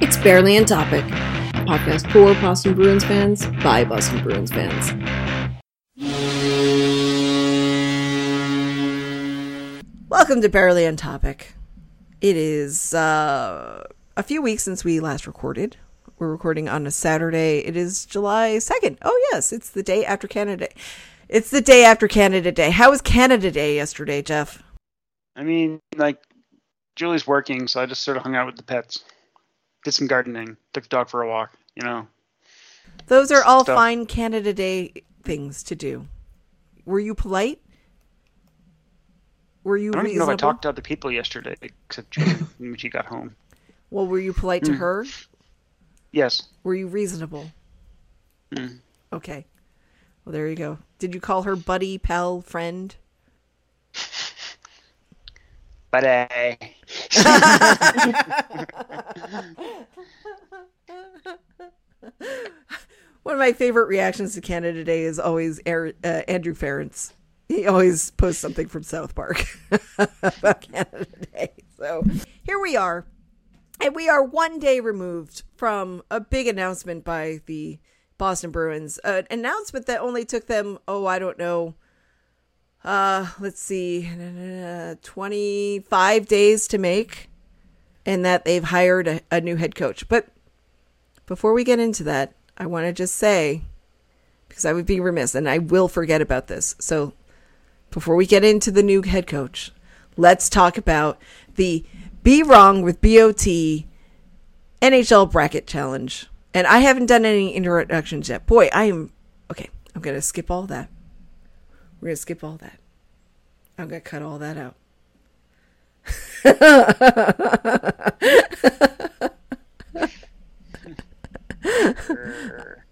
It's Barely on Topic, a podcast for Boston Bruins fans by Boston Bruins fans. Welcome to Barely on Topic. It is uh, a few weeks since we last recorded. We're recording on a Saturday. It is July 2nd. Oh, yes, it's the day after Canada Day. It's the day after Canada Day. How was Canada Day yesterday, Jeff? I mean, like, Julie's working, so I just sort of hung out with the pets. Did some gardening, took the dog for a walk, you know. Those are all Stuff. fine Canada Day things to do. Were you polite? Were you I don't even know if I talked to other people yesterday, except when she got home. Well, were you polite Hmm. to her? Yes. Were you reasonable? Mm. Okay. Well, there you go. Did you call her buddy, pal, friend? But uh, One of my favorite reactions to Canada Day is always Aaron, uh, Andrew Ference. He always posts something from South Park about Canada Day. So here we are. And we are one day removed from a big announcement by the Boston Bruins. An announcement that only took them, oh, I don't know, uh, let's see, uh, 25 days to make. And that they've hired a, a new head coach. But before we get into that, I want to just say, because I would be remiss and I will forget about this. So before we get into the new head coach, let's talk about the Be Wrong with BOT NHL Bracket Challenge. And I haven't done any introductions yet. Boy, I am. Okay, I'm going to skip all that. We're going to skip all that. I'm going to cut all that out.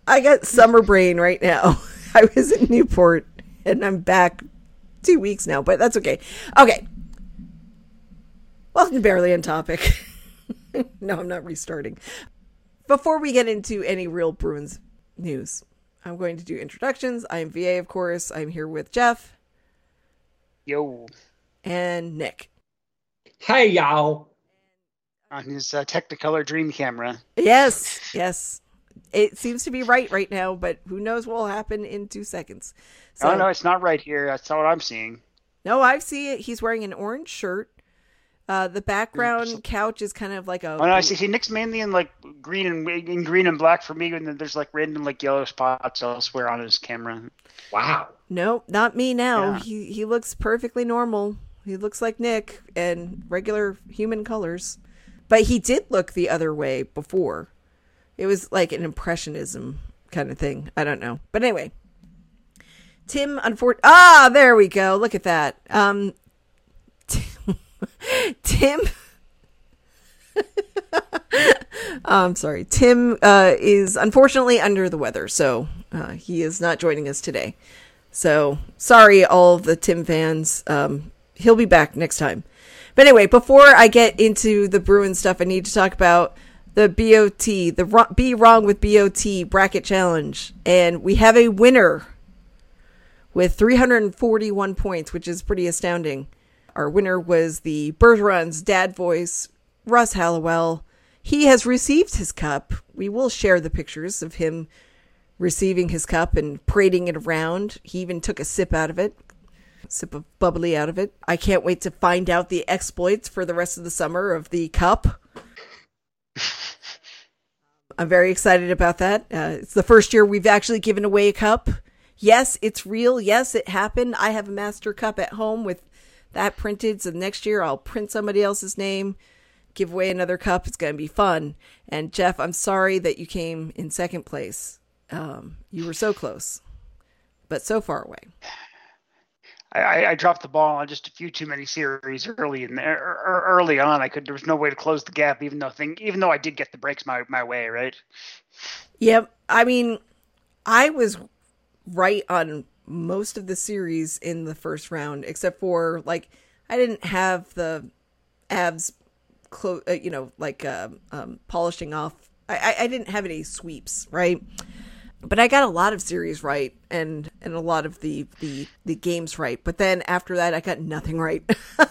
I got summer brain right now. I was in Newport and I'm back two weeks now, but that's okay. Okay. Welcome to Barely on Topic. no, I'm not restarting. Before we get into any real Bruins news, I'm going to do introductions. I am VA, of course. I'm here with Jeff yo, and Nick. Hey y'all. on his uh, Technicolor Dream camera. Yes, yes. It seems to be right right now, but who knows what will happen in two seconds. So, oh no, it's not right here. That's not what I'm seeing. No, I see it. He's wearing an orange shirt. Uh, the background couch is kind of like a. Oh no, I see. See, Nick's mainly in like green and in green and black for me, and then there's like random like yellow spots elsewhere on his camera. Wow. No, not me now. Yeah. He he looks perfectly normal. He looks like Nick and regular human colors. But he did look the other way before. It was like an impressionism kind of thing. I don't know. But anyway. Tim unfor- Ah, there we go. Look at that. Um Tim I'm sorry. Tim uh, is unfortunately under the weather, so uh, he is not joining us today. So sorry, all the Tim fans. Um, he'll be back next time. But anyway, before I get into the Bruin stuff, I need to talk about the BOT, the Be Wrong with BOT bracket challenge, and we have a winner with 341 points, which is pretty astounding. Our winner was the Bergerons dad voice, Russ Hallowell. He has received his cup. We will share the pictures of him receiving his cup and parading it around. He even took a sip out of it, sip of bubbly out of it. I can't wait to find out the exploits for the rest of the summer of the cup. I'm very excited about that. Uh, it's the first year we've actually given away a cup. Yes, it's real. Yes, it happened. I have a master cup at home with that printed. So next year I'll print somebody else's name, give away another cup. It's going to be fun. And Jeff, I'm sorry that you came in second place. Um, you were so close, but so far away. I, I, dropped the ball on just a few too many series early in there. er- er- Early on, I could. There was no way to close the gap, even though thing. Even though I did get the breaks my my way, right? Yep. I mean, I was right on most of the series in the first round, except for like I didn't have the Avs, clo- uh, you know, like uh, um, polishing off. I, I didn't have any sweeps, right? But I got a lot of series right and and a lot of the the the games right. But then after that, I got nothing right.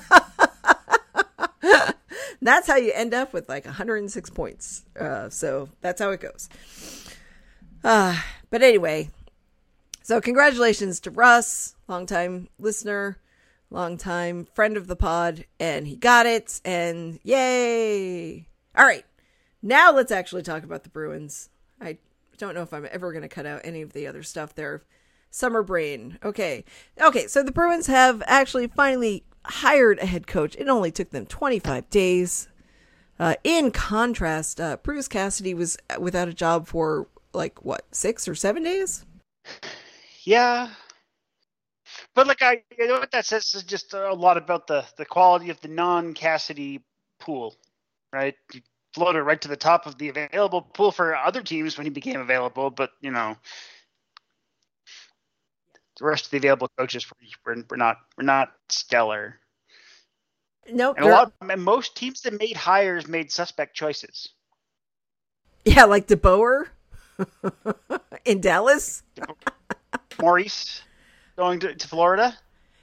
that's how you end up with like 106 points. Uh, so that's how it goes. Uh, but anyway, so congratulations to Russ, longtime listener, longtime friend of the pod, and he got it, and yay! All right, now let's actually talk about the Bruins. I don't know if I'm ever going to cut out any of the other stuff there. Summer brain. Okay. Okay, so the Bruins have actually finally hired a head coach. It only took them 25 days. Uh, in contrast, uh, Bruce Cassidy was without a job for like what six or seven days. Yeah, but like I, you know what that says is just a lot about the the quality of the non Cassidy pool, right? You floated right to the top of the available pool for other teams when he became available, but you know. The rest of the available coaches were, were not were not stellar. Nope. And a lot, and most teams that made hires made suspect choices. Yeah, like DeBoer in Dallas. Maurice going to, to Florida.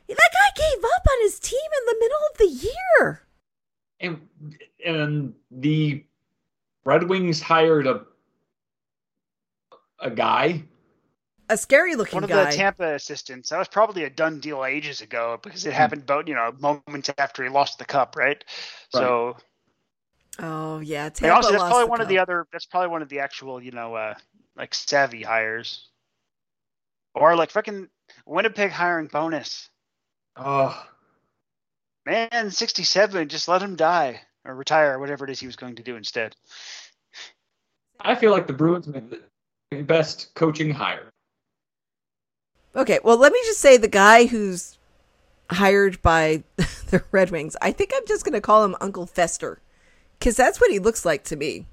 That guy gave up on his team in the middle of the year. And and the Red Wings hired a a guy. A scary looking One of guy. the Tampa assistants. That was probably a done deal ages ago because it happened about you know moments after he lost the cup, right? So oh yeah, Tampa and also that's lost probably the one of the other. That's probably one of the actual you know uh like savvy hires, or like fucking Winnipeg hiring Bowness. Oh, Man, sixty seven. Just let him die or retire or whatever it is he was going to do instead. I feel like the Bruins made the best coaching hire. Okay, well, let me just say the guy who's hired by the Red Wings, I think I'm just going to call him Uncle Fester because that's what he looks like to me.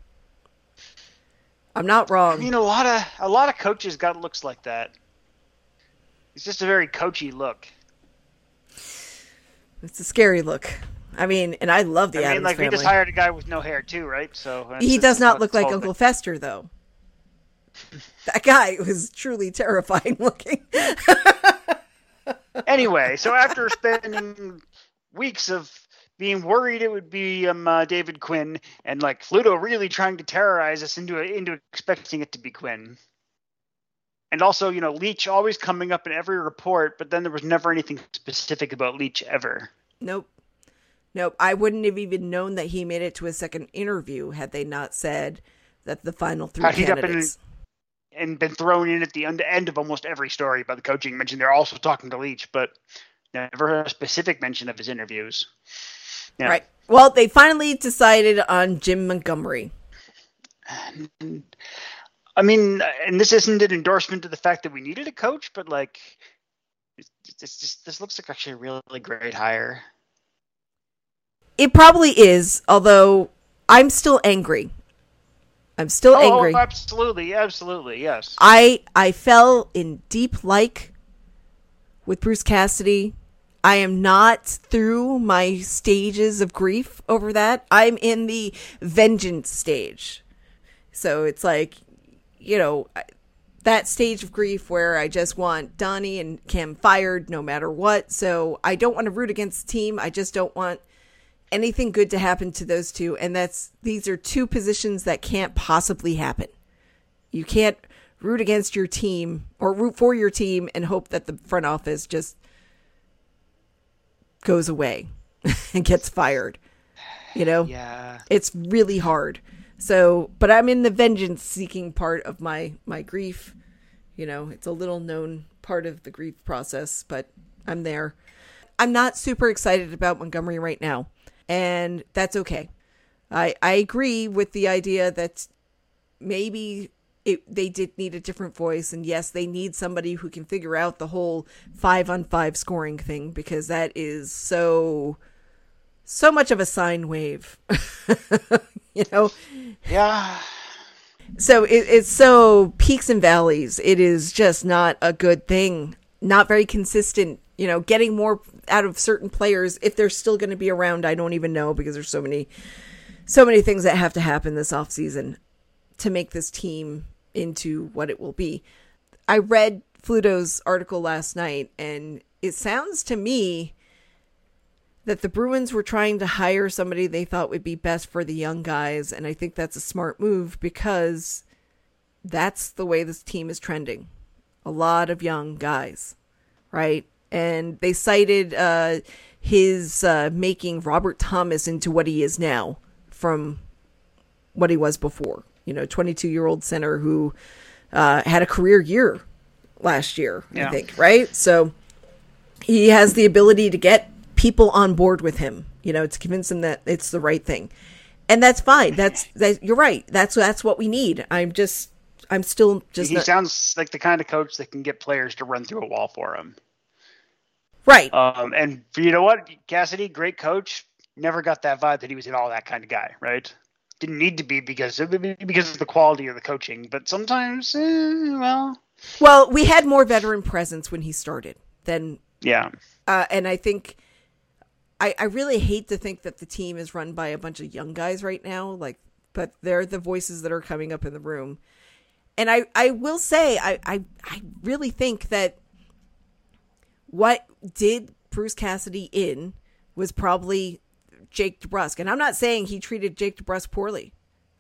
I'm not wrong. I mean, a lot of a lot of coaches got looks like that. It's just a very coachy look. It's a scary look. I mean, and I love the I mean, Addams like family. we just hired a guy with no hair too, right? So he does not look like Uncle Fester, though. That guy was truly terrifying looking. anyway, so after spending weeks of being worried it would be um, uh, David Quinn and like Fluto really trying to terrorize us into into expecting it to be Quinn. And also, you know, Leach always coming up in every report, but then there was never anything specific about Leach ever. Nope. Nope. I wouldn't have even known that he made it to a second interview had they not said that the final three Had he not been candidates. And been thrown in at the end, end of almost every story by the coaching mentioned they're also talking to Leach, but never a specific mention of his interviews. Yeah. Right. Well, they finally decided on Jim Montgomery. I mean, and this isn't an endorsement to the fact that we needed a coach, but like, it's, it's just this looks like actually a really great hire. It probably is, although I'm still angry. I'm still angry. Oh, angry. absolutely, absolutely, yes. I I fell in deep like with Bruce Cassidy. I am not through my stages of grief over that. I'm in the vengeance stage. So it's like, you know, that stage of grief where I just want Donnie and Cam fired no matter what. So I don't want to root against the team. I just don't want anything good to happen to those two. And that's, these are two positions that can't possibly happen. You can't root against your team or root for your team and hope that the front office just goes away and gets fired. You know? Yeah. It's really hard. So, but I'm in the vengeance seeking part of my my grief. You know, it's a little known part of the grief process, but I'm there. I'm not super excited about Montgomery right now, and that's okay. I I agree with the idea that maybe it, they did need a different voice, and yes, they need somebody who can figure out the whole five on five scoring thing because that is so so much of a sine wave. you know, Yeah. so it, it's so peaks and valleys. It is just not a good thing. Not very consistent. You know, getting more out of certain players if they're still going to be around. I don't even know because there's so many, so many things that have to happen this off season to make this team into what it will be. I read Fluto's article last night, and it sounds to me that the Bruins were trying to hire somebody they thought would be best for the young guys. And I think that's a smart move because that's the way this team is trending. A lot of young guys, right? And they cited uh, his uh, making Robert Thomas into what he is now from what he was before. You know, 22 year old center who uh, had a career year last year, Yeah. I think, right? So he has the ability to get people on board with him, you know, to convince them that it's the right thing. And that's fine. That's that you're right. That's that's what we need. I'm just I'm still just he not- sounds like the kind of coach that can get players to run through a wall for him. right. Um, and you know what, Cassidy, great coach, never got that vibe that he was at all that kind of guy, right? Didn't need to be because of, because of the quality of the coaching, but sometimes, eh, well, Well, we had more veteran presence when he started than yeah, uh, and I think I, I really hate to think that the team is run by a bunch of young guys right now, like, but they're the voices that are coming up in the room. And I, I will say, I, I, I really think that what did Bruce Cassidy in was probably Jake DeBrusk. And I'm not saying he treated Jake DeBrusk poorly.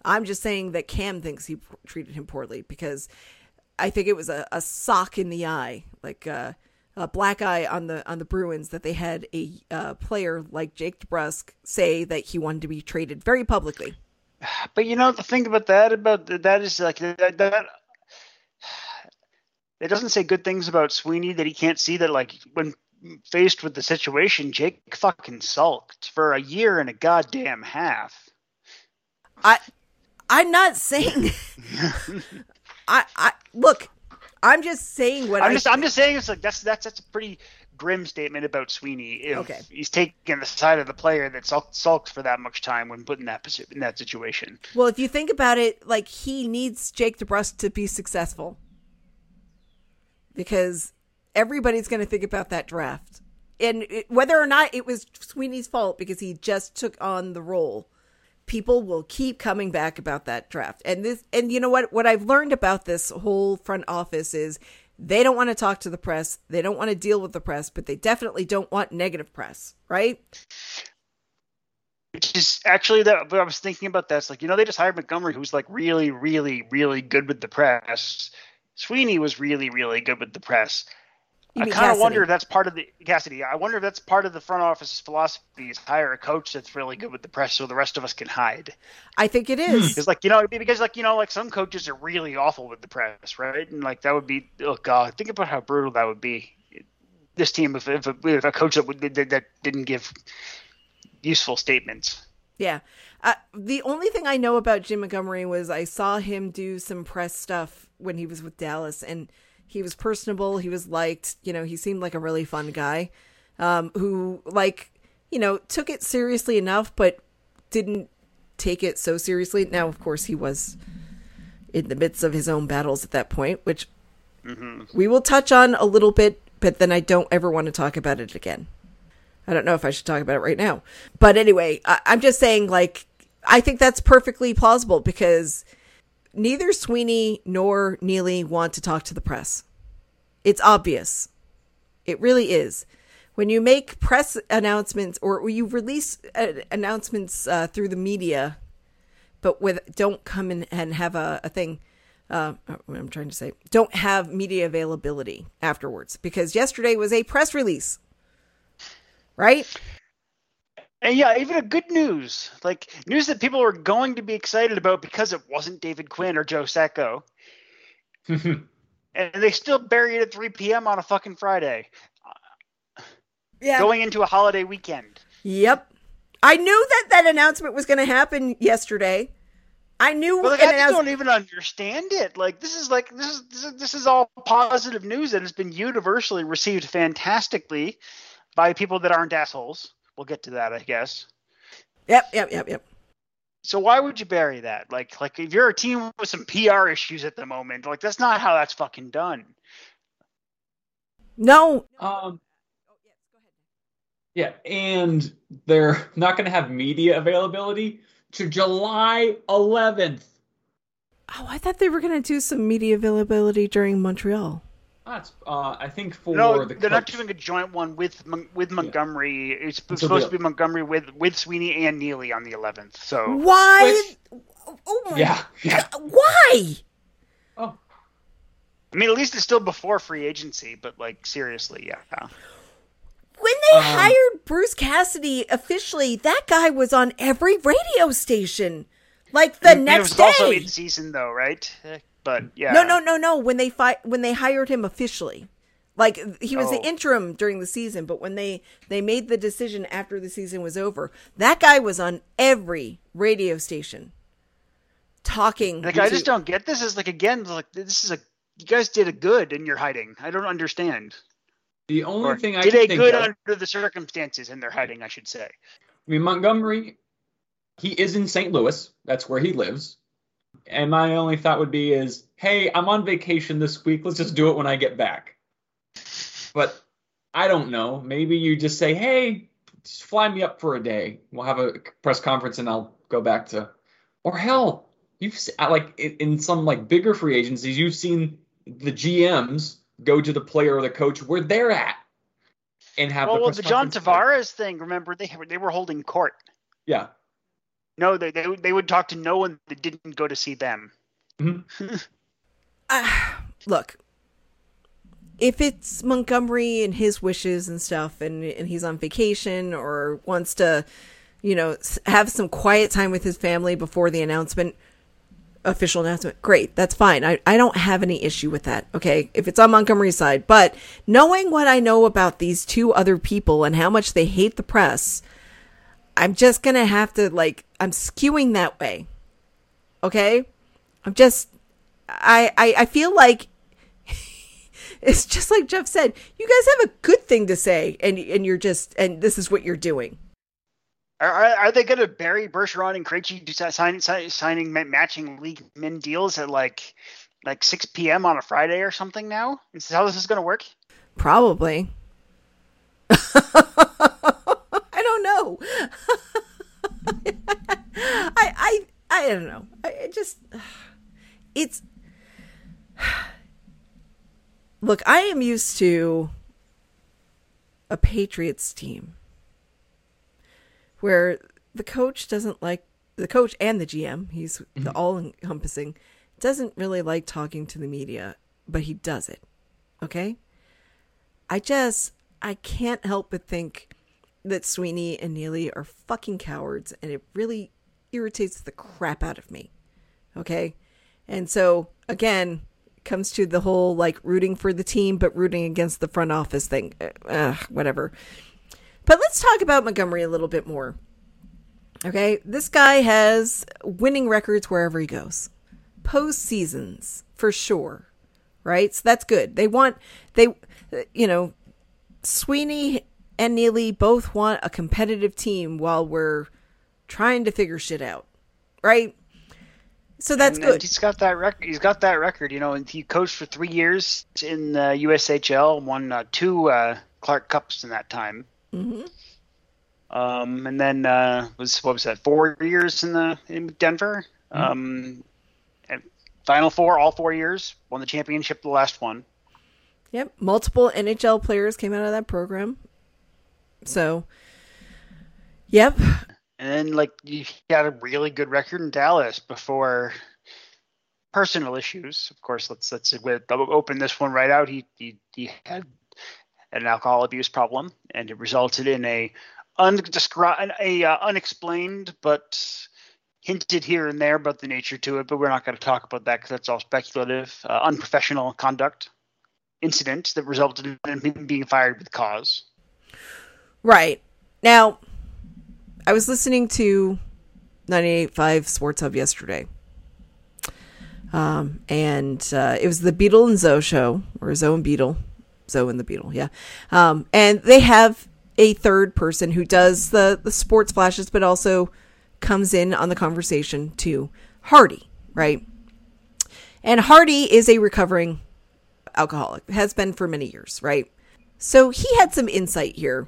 I'm just saying that Cam thinks he treated him poorly because I think it was a, a sock in the eye, like uh, a black eye on the on the Bruins that they had a uh, player like Jake DeBrusk say that he wanted to be traded very publicly. But you know the thing about that about that is like that, that it doesn't say good things about Sweeney that he can't see that like when faced with the situation, Jake fucking sulked for a year and a goddamn half. I I'm not saying I I look. I'm just saying what I'm I just I'm just saying it's like that's that's that's a pretty grim statement about Sweeney if Okay. he's taking the side of the player that sulk, sulks for that much time when put in that in that situation. Well, if you think about it, like he needs Jake DeBrusk to be successful because everybody's going to think about that draft, and it, whether or not it was Sweeney's fault because he just took on the role, people will keep coming back about that draft. And this, and you know what? What I've learned about this whole front office is they don't want to talk to the press, they don't want to deal with the press, but they definitely don't want negative press, right? Which is actually that I was thinking about that. It's like, you know, they just hired Montgomery who's like really, really, really good with the press. Sweeney was really, really good with the press. You I kind of wonder if that's part of the Cassidy. I wonder if that's part of the front office's philosophy is hire a coach that's really good with the press so the rest of us can hide. I think it is. It's like you know, because like you know, like some coaches are really awful with the press, right? And like that would be oh god, think about how brutal that would be. This team if if a, if a coach that would that, that didn't give useful statements. Yeah. Uh, the only thing I know about Jim Montgomery was I saw him do some press stuff when he was with Dallas, and he was personable. He was liked. You know, he seemed like a really fun guy um, who, like, you know, took it seriously enough, but didn't take it so seriously. Now, of course, he was in the midst of his own battles at that point, which we will touch on a little bit, but then I don't ever want to talk about it again. I don't know if I should talk about it right now. But anyway, I, I'm just saying, like, I think that's perfectly plausible because neither Sweeney nor Neely want to talk to the press. It's obvious. It really is. When you make press announcements or you release announcements uh, through the media, but with don't come in and have a, a thing. Uh, I'm trying to say, don't have media availability afterwards because yesterday was a press release, right? And yeah, even a good news, like news that people were going to be excited about because it wasn't David Quinn or Joe Sacco, and they still bury it at 3 p.m. on a fucking Friday, Yeah. going into a holiday weekend. Yep. I knew that that announcement was going to happen yesterday. I knew Well, an like, I just announce- don't even understand it. Like this is like this is this is, this is all positive news that has been universally received fantastically by people that aren't assholes. We'll get to that, I guess. Yep, yep, yep, yep. So why would you bury that? Like like if you're a team with some PR issues at the moment, like that's not how that's fucking done. No, Um, yeah, and they're not going to have media availability to July 11th. oh, I thought they were going to do some media availability during Montreal. That's uh, I think for no, the they're not doing a joint one with with Montgomery. It's Until supposed to be Montgomery with with Sweeney and Neely on the 11th. So Why? Oh my Yeah, yeah. Why? Oh, I mean, at least it's still before free agency. But like seriously, yeah. When they Um, hired Bruce Cassidy officially, that guy was on every radio station. Like the I mean, next it was also day. in season though, right? But yeah. No, no, no, no. When they fi- when they hired him officially, like he was the Oh. interim during the season, but when they they made the decision after the season was over, that guy was on every radio station talking. Like I just don't get this. Is like again, like this is a you guys did a good and you're hiding. I don't understand. the only Or thing I did can a think good of, under the circumstances and they're hiding. I should say. I mean, Montgomery, he is in St. Louis. That's where he lives. And my only thought would be is, hey, I'm on vacation this week. Let's just do it when I get back. But I don't know. Maybe you just say, hey, just fly me up for a day. We'll have a press conference and I'll go back to. Or hell, you've like in some like bigger free agencies, you've seen the GMs go to the player or the coach where they're at and have Well, the well the John conference there. Tavares thing. Remember they they were holding court. Yeah. No, they they would- they would talk to no one that didn't go to see them. Ah, look, if it's Montgomery and his wishes and stuff, and and he's on vacation or wants to, you know, have some quiet time with his family before the announcement, official announcement, great, that's fine. I I don't have any issue with that. Okay, if it's on Montgomery's side, but knowing what I know about these two other people and how much they hate the press, I'm just gonna have to like I'm skewing that way. Okay, I'm just I, I I feel like it's just like Jeff said. You guys have a good thing to say, and and you're just and this is what you're doing. Are, are, they going to bury Bergeron and Krejci to si- sign, si- signing matching league min deals at like like 6 p.m. on a Friday or something now? Is this how this is going to work? Probably. I don't know. I I I don't know. I just it's Look, I am used to a Patriots team where the coach doesn't like the coach and the GM, he's the mm-hmm. all encompassing, doesn't really like talking to the media, but he does it. Okay? I just I can't help but think that Sweeney and Neely are fucking cowards and it really irritates the crap out of me. Okay? And so again, comes to the whole like rooting for the team but rooting against the front office thing. Uh, Ugh, whatever. But let's talk about Montgomery a little bit more. Okay? This guy has winning records wherever he goes. Post seasons, for sure. Right? So that's good. They want they you know, Sweeney and Neely both want a competitive team while we're trying to figure shit out. Right? So that's And- and good. He's got that record. He's got that record. You know, and he coached for three years in the USHL, won uh, two uh, Clark Cups in that time. hmm Um, and then uh, was what was that? Four years in the in Denver. Mm-hmm. Um, and Final Four, all four years. Won the championship, the last one. Yep. Multiple NHL players came out of that program. So, yep. And then like he had a really good record in Dallas before personal issues. Of course, let's let's open this one right out. He he, he had an alcohol abuse problem, and it resulted in a undescribed, a uh, unexplained but hinted here and there about the nature to it. But we're not going to talk about that because that's all speculative, uh, unprofessional conduct incident that resulted in him being fired with cause. Right. Now, I was listening to 98.5 Sports Hub yesterday. Um, and uh, it was the Beetle and Zoe show, or Zoe and Beetle. Zoe and the Beetle, yeah. Um, and they have a third person who does the, the sports flashes, but also comes in on the conversation to Hardy, right? And Hardy is a recovering alcoholic, has been for many years, right? So he had some insight here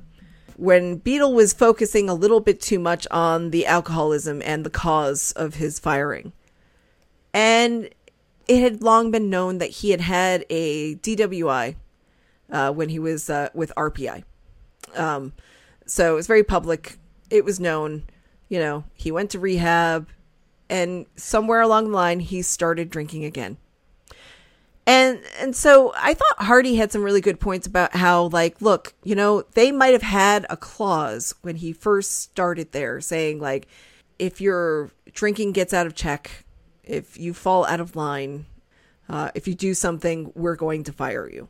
when Beetle was focusing a little bit too much on the alcoholism and the cause of his firing. And it had long been known that he had had a DWI uh, when he was uh, with RPI. Um, so it was very public. It was known. You know, he went to rehab, and somewhere along the line, he started drinking again. And and so I thought Hardy had some really good points about how like look, you know, they might have had a clause when he first started there saying like if your drinking gets out of check, if you fall out of line, uh, if you do something, we're going to fire you.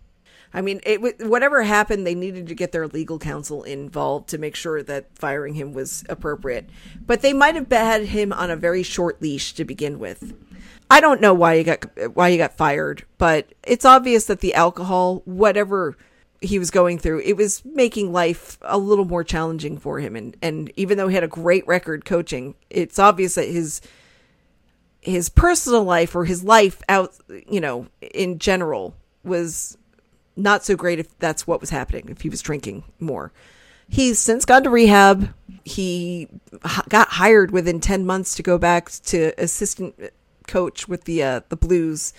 I mean, it whatever happened, they needed to get their legal counsel involved to make sure that firing him was appropriate. But they might have had him on a very short leash to begin with. I don't know why he got why he got fired, but it's obvious that the alcohol, whatever he was going through, it was making life a little more challenging for him. And and even though he had a great record coaching, it's obvious that his his personal life or his life out, you know, in general was not so great if that's what was happening, if he was drinking more. He's since gone to rehab. He got hired within 10 months to go back to assistant coach with the uh, the Blues.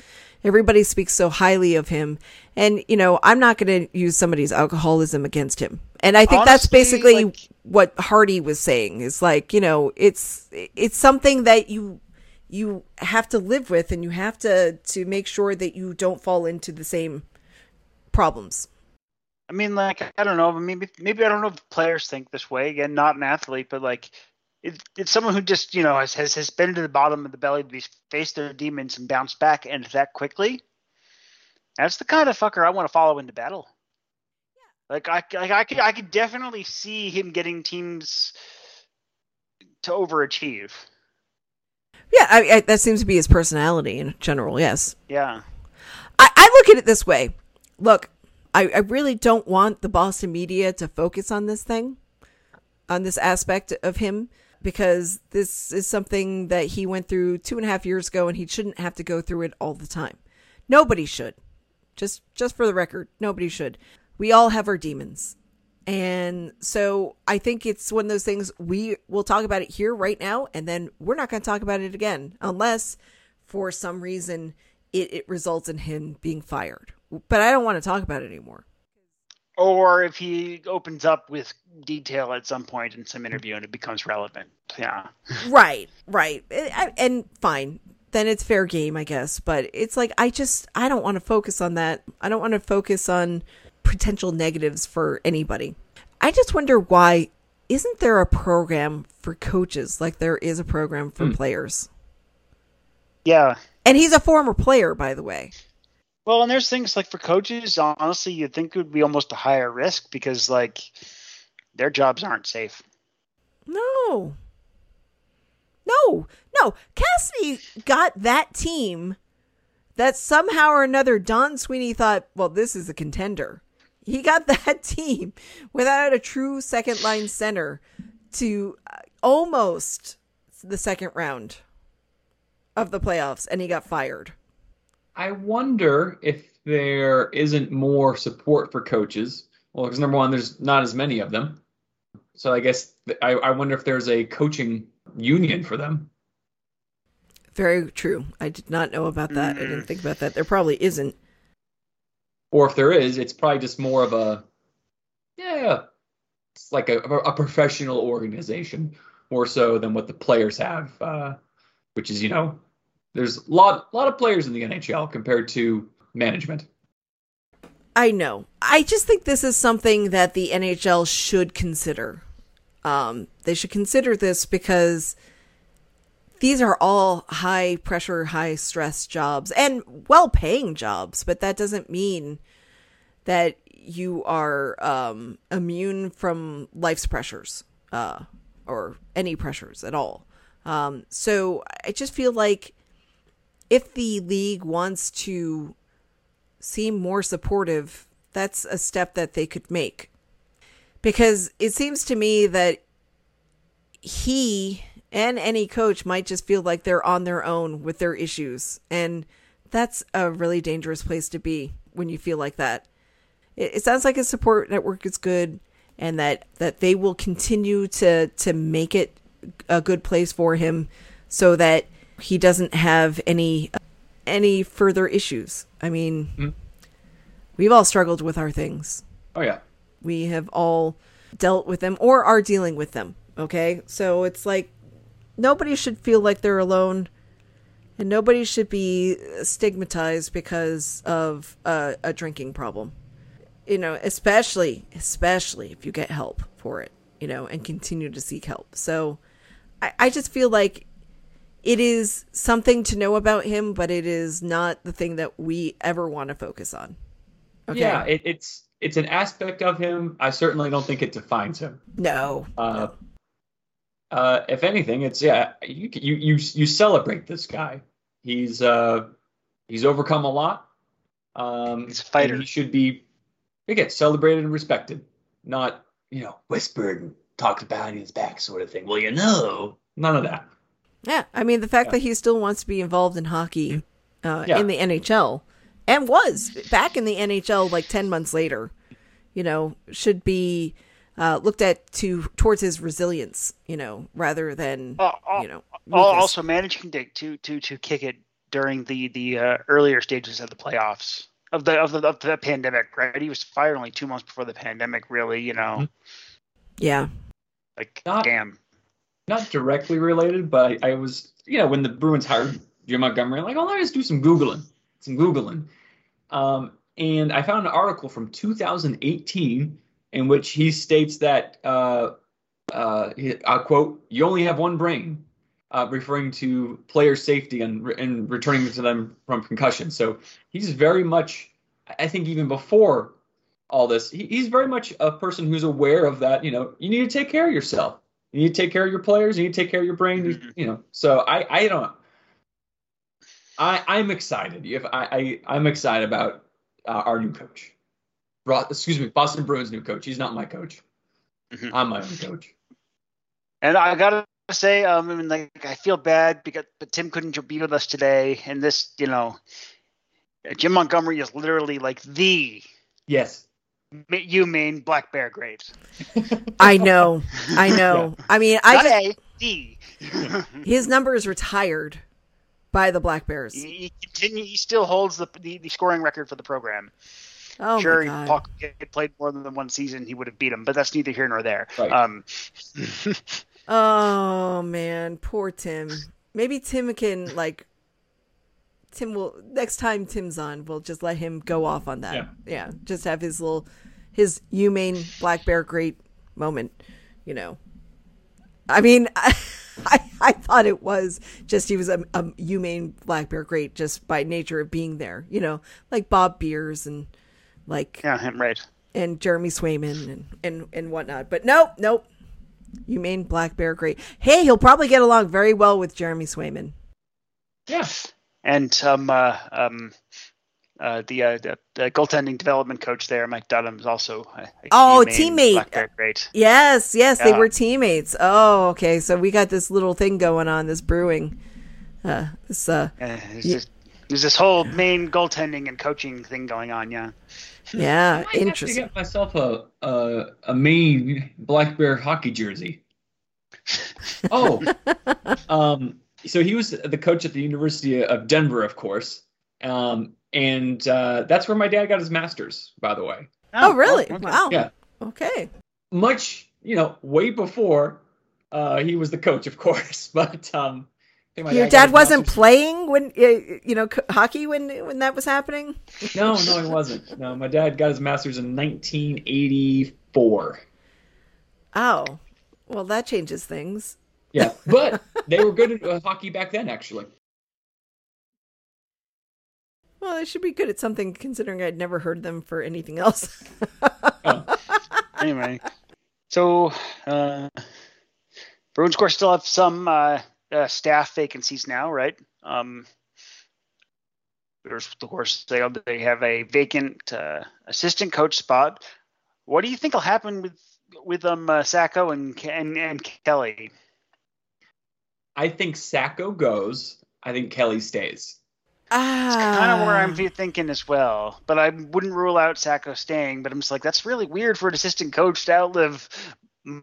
Everybody speaks so highly of him, and you know I'm not going to use somebody's alcoholism against him. And I think Honestly, that's basically like, what Hardy was saying is like you know it's it's something that you you have to live with, and you have to to make sure that you don't fall into the same problems. I mean, like I don't know, maybe maybe I don't know if players think this way. Again, not an athlete, but like it, it's someone who just you know has, has has been to the bottom of the belly, to face their demons and bounce back and that quickly. That's the kind of fucker I want to follow into battle. Yeah. Like I like I could I could definitely see him getting teams to overachieve. Yeah, I, I, that seems to be his personality in general. Yes. Yeah. I, I look at it this way. Look, I, I really don't want the Boston media to focus on this thing, on this aspect of him because this is something that he went through two and a half years ago and he shouldn't have to go through it all the time. Nobody should. Just just for the record, nobody should. We all have our demons. And so I think it's one of those things we will talk about it here right now and then we're not going to talk about it again unless for some reason it, it results in him being fired. But I don't want to talk about it anymore or if he opens up with detail at some point in some interview and it becomes relevant. Yeah. Right, right. And fine. Then it's fair game, I guess. But it's like, I just, I don't want to focus on that. I don't want to focus on potential negatives for anybody. I just wonder why isn't there a program for coaches like there is a program for mm. players? Yeah. And he's a former player, by the way. Well, and there's things like for coaches, honestly, you'd think it would be almost a higher risk because like their jobs aren't safe. No. No, no. Cassidy got that team that somehow or another Don Sweeney thought, well, this is a contender. He got that team without a true second line center to uh, almost the second round of the playoffs, and he got fired. I wonder if there isn't more support for coaches. Well, because number one, there's not as many of them. So I guess I, I wonder if there's a coaching union for them. Very true. I did not know about that. I didn't think about that. There probably isn't. Or if there is, it's probably just more of a, yeah, it's like a, a professional organization more so than what the players have, uh, which is, you know, there's a lot, lot of players in the NHL compared to management. I know. I just think this is something that the NHL should consider. Um, they should consider this because these are all high pressure, high stress jobs and well paying jobs, but that doesn't mean that you are um, immune from life's pressures uh, or any pressures at all. Um, so I just feel like if the league wants to seem more supportive, that's a step that they could make. Because it seems to me that he and any coach might just feel like they're on their own with their issues. And that's a really dangerous place to be when you feel like that. It, it sounds like a support network is good and that, that they will continue to, to make it a good place for him so that he doesn't have any any further issues. I mean, Mhm. we've all struggled with our things. Oh yeah. We have all dealt with them or are dealing with them. Okay. So it's like nobody should feel like they're alone and nobody should be stigmatized because of a, a drinking problem. You know, especially, especially if you get help for it, you know, and continue to seek help. So I, I just feel like it is something to know about him, but it is not the thing that we ever want to focus on. Okay. Yeah, it, it's it's an aspect of him. I certainly don't think it defines him. no. Uh, uh, if anything, it's yeah. You you you you celebrate this guy. He's uh he's overcome a lot. Um, He's a fighter. He should be again celebrated and respected, not you know whispered and talked about in his back sort of thing. Well, you know, none of that. Yeah, I mean the fact that he still wants to be involved in hockey uh, Yeah. in the NHL and was back in the NHL like ten months later, you know, should be uh, looked at to towards his resilience, you know, rather than Oh, oh, you know. Weakness. also managing to to to to kick it during the the uh, earlier stages of the playoffs of the of the of the pandemic, right? He was fired only two months before the pandemic. Really, you know, yeah, like Not- damn. Not directly related, but I, I was you know when the Bruins hired Jim Montgomery, I'm like, oh, let's do some googling, some googling, um, and I found an article from 2018 in which he states that uh, uh, I quote, "You only have one brain." Uh, referring to player safety and, and returning to them from concussion. So he's very much, I think, even before all this, he, he's very much a person who's aware of that. You know, you need to take care of yourself. You need to take care of your players. You need to take care of your brain. You, Mhm. you know, so I, I don't. I, I'm excited. If I, I, I'm excited about uh, our new coach. Bro- excuse me, Boston Bruins new coach. He's not my coach. Mhm. I'm my own coach. And I gotta say, um, I mean, like I feel bad because but Tim couldn't be with us today, and this, you know, Jim Montgomery is literally like the Yes. Ma- UMaine black bear grade. I know, I know. I mean, I Not just, a D. his number is retired by the Black Bears. he, he continue. He still holds the, the the scoring record for the program. Oh sure, my god. if Paul had played more than one season, he would have beat him, but that's neither here nor there. Right. Um, Oh man, poor Tim. Maybe Tim can like Tim will next time Tim's on, we'll just let him go off on that. Yeah. Yeah, just have his little his UMaine black bear great moment, you know. I mean, I, I I thought it was just he was a, a UMaine black bear great just by nature of being there, you know, like Bob Beers and like yeah, him right. and Jeremy Swayman and, and, and whatnot. But nope, nope. UMaine Black Bear, great. Hey, he'll probably get along very well with Jeremy Swayman. Yeah. And um, uh, um, uh, the, uh, the the goaltending development coach there, Mike Dunham, is also a, a Oh, UMaine teammate. Black Bear great. Yes, yes, they were teammates. Oh, okay. So we got this little thing going on, this brewing. Uh, this uh, Uh, there's, this, this whole Maine goaltending and coaching thing going on. Yeah, yeah, I might have to get myself a a, a Maine Black Bear hockey jersey. Oh, um, so he was the coach at the University of Denver, of course, um, and uh, that's where my dad got his master's, by the way. Oh, really? okay. Wow. Yeah. Okay. Much, you know, way before uh, he was the coach, of course. But um, I think my Your got dad wasn't master's- playing when uh, you know hockey when when that was happening. No, no, he wasn't. No, my dad got his master's in 1984. Oh, well, that changes things. Yeah, but they were good at uh, hockey back then, actually. Well, I should be good at something considering I'd never heard them for anything else. anyway, so uh, Bruins, of course, still have some uh, uh, staff vacancies now, right? Um, there's, of course, they they have a vacant uh, assistant coach spot. What do you think will happen with with um uh, Sacco and, and and Kelly? I think Sacco goes. I think Kelly stays. ah, Kind of where I'm thinking as well, but I wouldn't rule out Sacco staying. But I'm just like, that's really weird for an assistant coach to outlive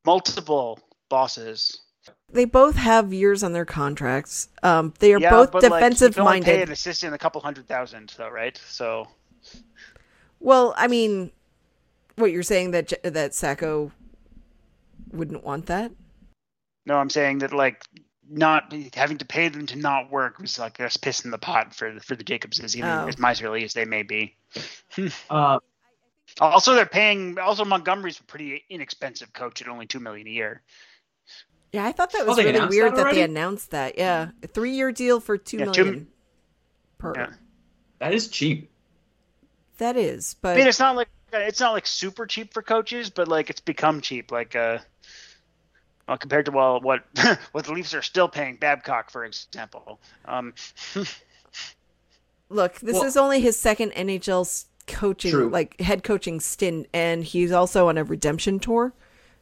multiple bosses. They both have years on their contracts. Um, they are yeah, both but, like, defensive you can only pay minded. an assistant a couple hundred thousand, though, right? So Well, I mean, what you're saying that J- that Sacco wouldn't want that? no, I'm saying that like not having to pay them to not work was like a piss in the pot for the, for the Jacobses, even Oh. as miserly as they may be. Uh, Also, they're paying. Also, Montgomery's a pretty inexpensive coach at only two million a year. Yeah, I thought that Oh, was they really weird that that, they announced that. Yeah, a three year deal for two Yeah, million two- per. Yeah. that is cheap. That is, but I mean, it's not like it's not like super cheap for coaches, but like it's become cheap. Like uh, well, compared to well, what what the Leafs are still paying Babcock, for example. Um, look, this Well- is only his second NHL coaching, True. like head coaching stint, and he's also on a redemption tour.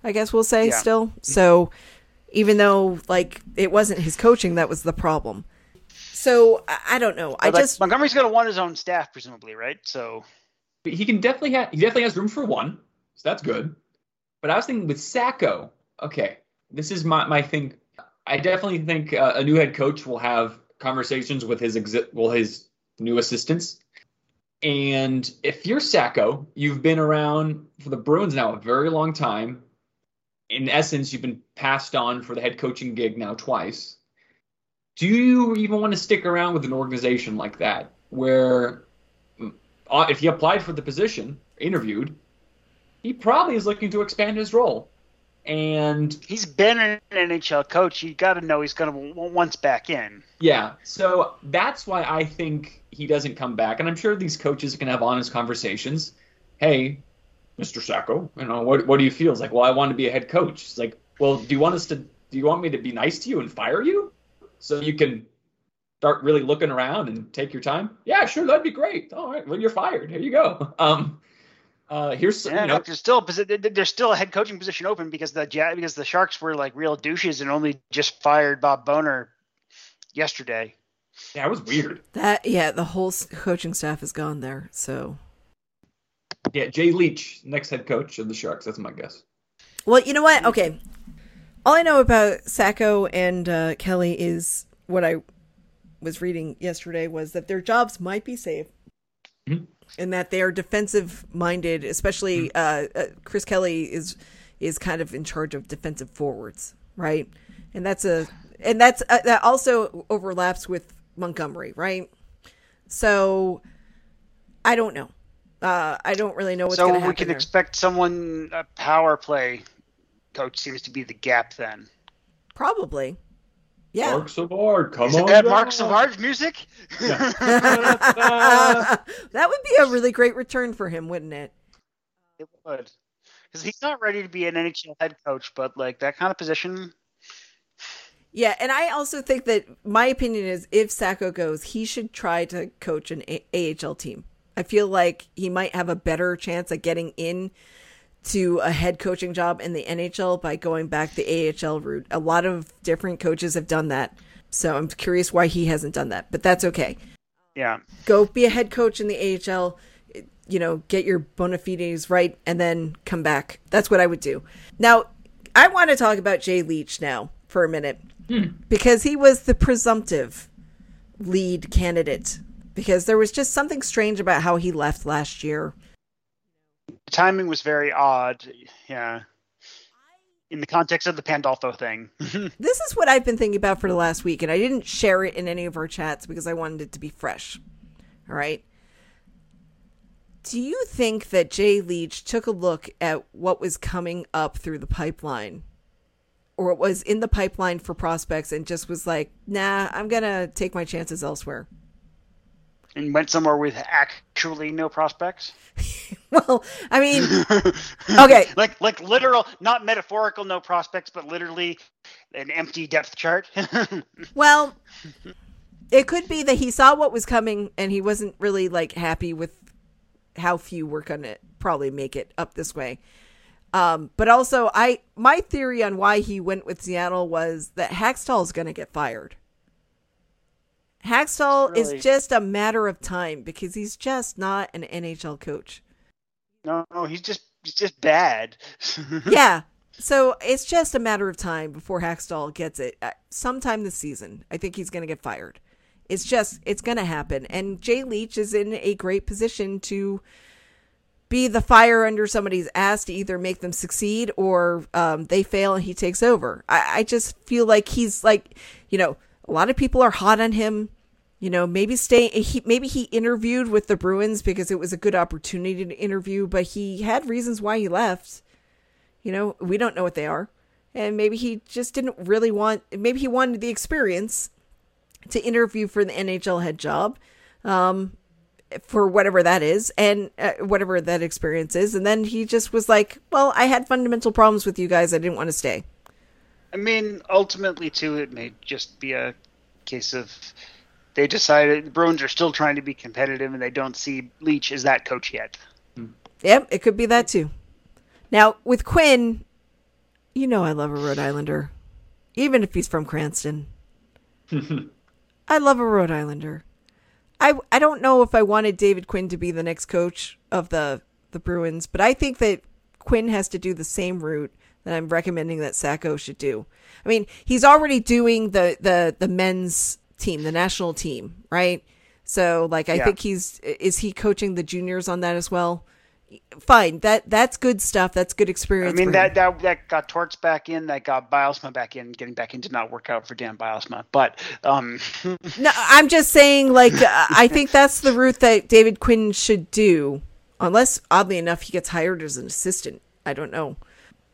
I guess we'll say Yeah. still. So even though like it wasn't his coaching that was the problem. So I, I don't know. I like, just Montgomery's going to want his own staff, presumably, right? So But he can definitely have he definitely has room for one, so that's good. But I was thinking with Sacco, okay, this is my my thing. I definitely think uh, a new head coach will have conversations with his exi- well his new assistants. And if you're Sacco, you've been around for the Bruins now a very long time. In essence, you've been passed on for the head coaching gig now twice. Do you even want to stick around with an organization like that, where uh, if he applied for the position, interviewed, he probably is looking to expand his role. And he's been an NHL coach. You got to know he's going to once back in. yeah, so that's why I think he doesn't come back. And I'm sure these coaches can have honest conversations. Hey, Mr. Sacco, you know, what what do you feel? It's like, well, I want to be a head coach. It's like, well, do you want us to do you want me to be nice to you and fire you? So you can start really looking around and take your time? Yeah, sure, that'd be great. All right, well, you're fired. Here you go. Um uh here's Yeah, you know, look, there's still a there's still a head coaching position open because the Ja- because the Sharks were like real douches and only just fired Bob Boughner yesterday. yeah, it was weird. that yeah, the whole coaching staff is gone there. So Yeah, Jay Leach, next head coach of the Sharks. That's my guess. Well, you know what? Okay. All I know about Sacco and uh, Kelly is what I was reading yesterday was that their jobs might be safe Mhm. And that they are defensive minded, especially uh, uh, Chris Kelly is is kind of in charge of defensive forwards, right? And that's a and that's uh, that also overlaps with Montgomery, right? So I don't know. Uh, I don't really know what's so going to we can there. expect someone a power play coach seems to be the gap then. Probably. Yeah. Marc Savard, come Is on. that Mark down. Savard's music? that would be a really great return for him, wouldn't it? It would. Because he's not ready to be an NHL head coach, but like that kind of position. Yeah, and I also think that my opinion is if Sacco goes, he should try to coach an a- AHL team. I feel like he might have a better chance at getting in to a head coaching job in the NHL by going back the AHL route. A lot of different coaches have done that. So I'm curious why he hasn't done that, but that's okay. Yeah. Go be a head coach in the AHL, you know, get your bona fides right, and then come back. That's what I would do. Now, I want to talk about Jay Leach now for a minute hmm. because he was the presumptive lead candidate because there was just something strange about how he left last year. The timing was very odd. Yeah. In the context of the Pandolfo thing. This is what I've been thinking about for the last week, and I didn't share it in any of our chats because I wanted it to be fresh. All right. Do you think that Jay Leach took a look at what was coming up through the pipeline or was in the pipeline for prospects and just was like, nah, I'm going to take my chances elsewhere? And went somewhere with actually no prospects. Well, I mean, okay. like like literal, not metaphorical, no prospects, but literally an empty depth chart. Well, it could be that he saw what was coming and he wasn't really like happy with how few were going to probably make it up this way. Um, but also, I my theory on why he went with Seattle was that Hakstol is going to get fired. Hakstol Really? is just a matter of time because he's just not an NHL coach. no, no, he's just he's just bad. Yeah, So it's just a matter of time before Hakstol gets it. Uh, Sometime this season, I think he's going to get fired. It's just, it's going to happen. And Jay Leach is in a great position to be the fire under somebody's ass to either make them succeed or um, they fail and he takes over. I, I just feel like he's like, you know, a lot of people are hot on him. You know, maybe stay. He maybe he interviewed with the Bruins because it was a good opportunity to interview, but he had reasons why he left. You know, we don't know what they are, and maybe he just didn't really want. Maybe he wanted the experience to interview for the NHL head job, um, for whatever that is, and uh, whatever that experience is, and then he just was like, "Well, I had fundamental problems with you guys. I didn't want to stay." I mean, ultimately, too, it may just be a case of they decided the Bruins are still trying to be competitive and they don't see Leach as that coach yet. Hmm. Yep, it could be that too. Now, with Quinn, you know I love a Rhode Islander, even if he's from Cranston. I love a Rhode Islander. I I don't know if I wanted David Quinn to be the next coach of the the Bruins, but I think that Quinn has to do the same route that I'm recommending that Sacco should do. I mean, he's already doing the the the men's team, the national team, right? So, like, I Yeah. think he's is he coaching the juniors on that as well? Fine, that that's good stuff. That's good experience. I mean, that, that that got Torts back in, that got Bylsma back in. Getting back in did not work out for Dan Bylsma. But um, No, I'm just saying, like, I think that's the route that David Quinn should do, unless, oddly enough, he gets hired as an assistant. I don't know.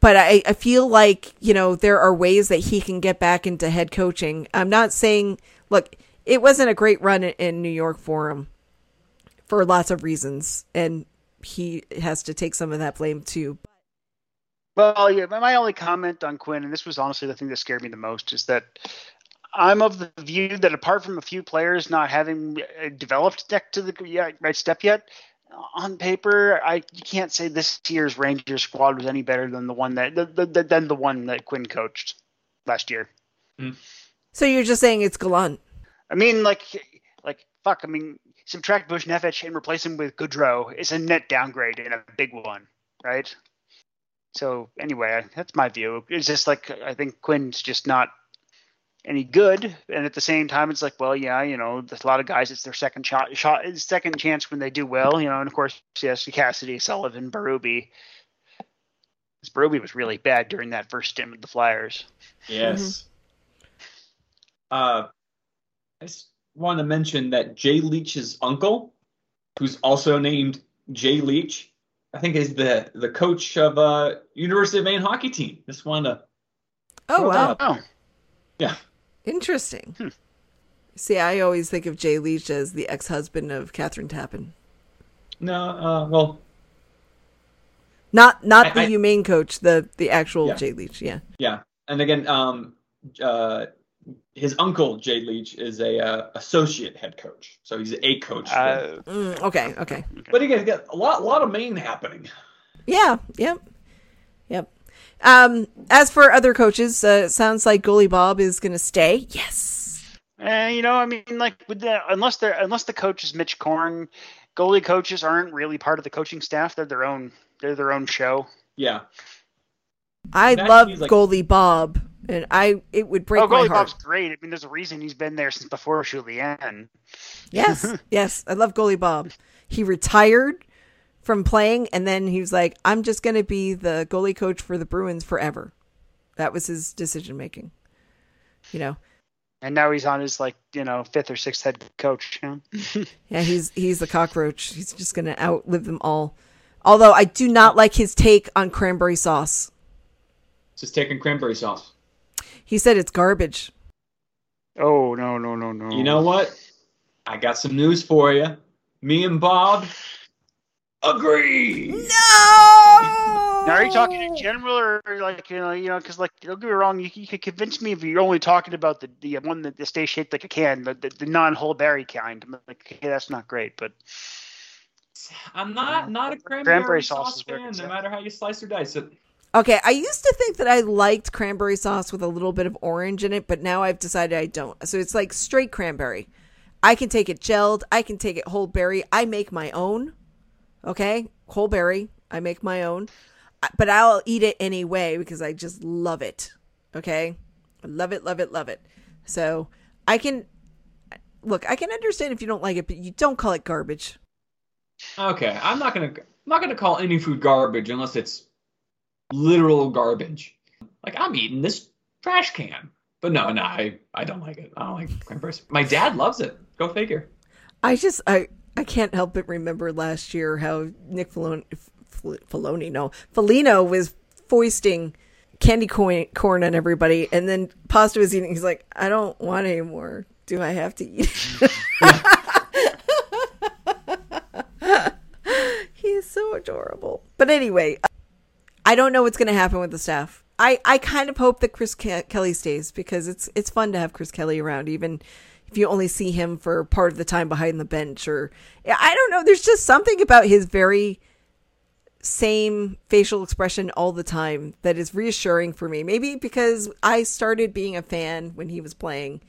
But I, I feel like, you know, there are ways that he can get back into head coaching. I'm not saying, look, it wasn't a great run in, New York for him for lots of reasons. And he has to take some of that blame too. Well, yeah, my- only comment on Quinn, and this was honestly the thing that scared me the most, is that I'm of the view that apart from a few players not having uh, developed deck to the right step yet, on paper, I you can't say this year's Ranger squad was any better than the one that the, the, the, than the one that Quinn coached last year. Hmm. So you're just saying it's Gallant. I mean, like, like fuck. I mean, subtract Bush Buchnevich and replace him with Goodrow is a net downgrade and a big one, right? So anyway, that's my view. It's just like I think Quinn's just not any good, and at the same time, it's like, well, yeah, you know, there's a lot of guys. It's their second shot, shot, second chance when they do well, you know. And of course, yes, Cassidy, Sullivan, Berube. This Berube was really bad during that first stint with the Flyers. Yes. Uh, I just want to mention that Jay Leach's uncle, who's also named Jay Leach, I think is the the coach of uh University of Maine hockey team. Just wanted to Oh, wow. Oh, Yeah. Interesting. Hmm. See, I always think of Jay Leach as the ex husband of Kathryn Tappen. No, uh, well, Not not I- the I- UMaine coach, the the actual Yeah. Jay Leach. Yeah. yeah. And again, um, uh, his uncle Jay Leach is a uh, associate head coach, so he's a coach. uh, Mm, okay. Okay. but again, got a lot, lot of Maine happening. Yeah. Yep. Yep. Um, as for other coaches, uh, sounds like Goalie Bob is going to stay. Yes. Eh, you know, I mean, like with the unless they're unless the coach is Mitch Korn, goalie coaches aren't really part of the coaching staff. They're their own. They're their own show. Yeah. I That love he's like- Goalie Bob, and I it would break oh, my goalie heart. Bob's great. I mean, there's a reason he's been there since before Julien. Yes, yes, I love Goalie Bob. He retired from playing, and then he was like, "I'm just going to be the goalie coach for the Bruins forever." That was his decision making. You know, And now he's on his like you know fifth or sixth head coach. You know? yeah, he's he's the cockroach. He's just going to outlive them all. Although I do not like his take on cranberry sauce. Just taking cranberry sauce. He said it's garbage. oh no no no no. You know what? I got some news for you. Me and Bob agree. No. Now, are you talking in general, or like you know, you know, because like don't get me wrong, you, you could convince me if you're only talking about the the one that, that stays shaped like a can, the the, the non-whole berry kind. I'm like, okay, that's not great, but I'm not not a cranberry, Cranberry sauce sauce, fan, no matter how you slice or dice it. Okay, I used to think that I liked cranberry sauce with a little bit of orange in it, but now I've decided I don't. So it's like straight cranberry. I can take it gelled, I can take it whole berry. I make my own. Okay? Whole berry. I make my own. but I'll eat it anyway because I just love it. Okay, I love it, love it, love it. So I can look. I can understand if you don't like it, but you don't call it garbage. Okay, I'm not gonna I'm not gonna call any food garbage unless it's literal garbage. Like I'm eating this trash can, but no, no, I I don't like it. I don't like cranberries. My dad loves it. Go figure. I just I I can't help but remember last year how Nick Filoni, no Foligno was foisting candy corn, corn on everybody, and then Pasta was eating. He's like, I don't want any more. Do I have to eat? he is so adorable. But anyway, I don't know what's going to happen with the staff. I, I kind of hope that Chris Ke- Kelly stays because it's it's fun to have Chris Kelly around, even if you only see him for part of the time behind the bench. Or I don't know. There's just something about his very same facial expression all the time that is reassuring for me. Maybe because I started being a fan when he was playing,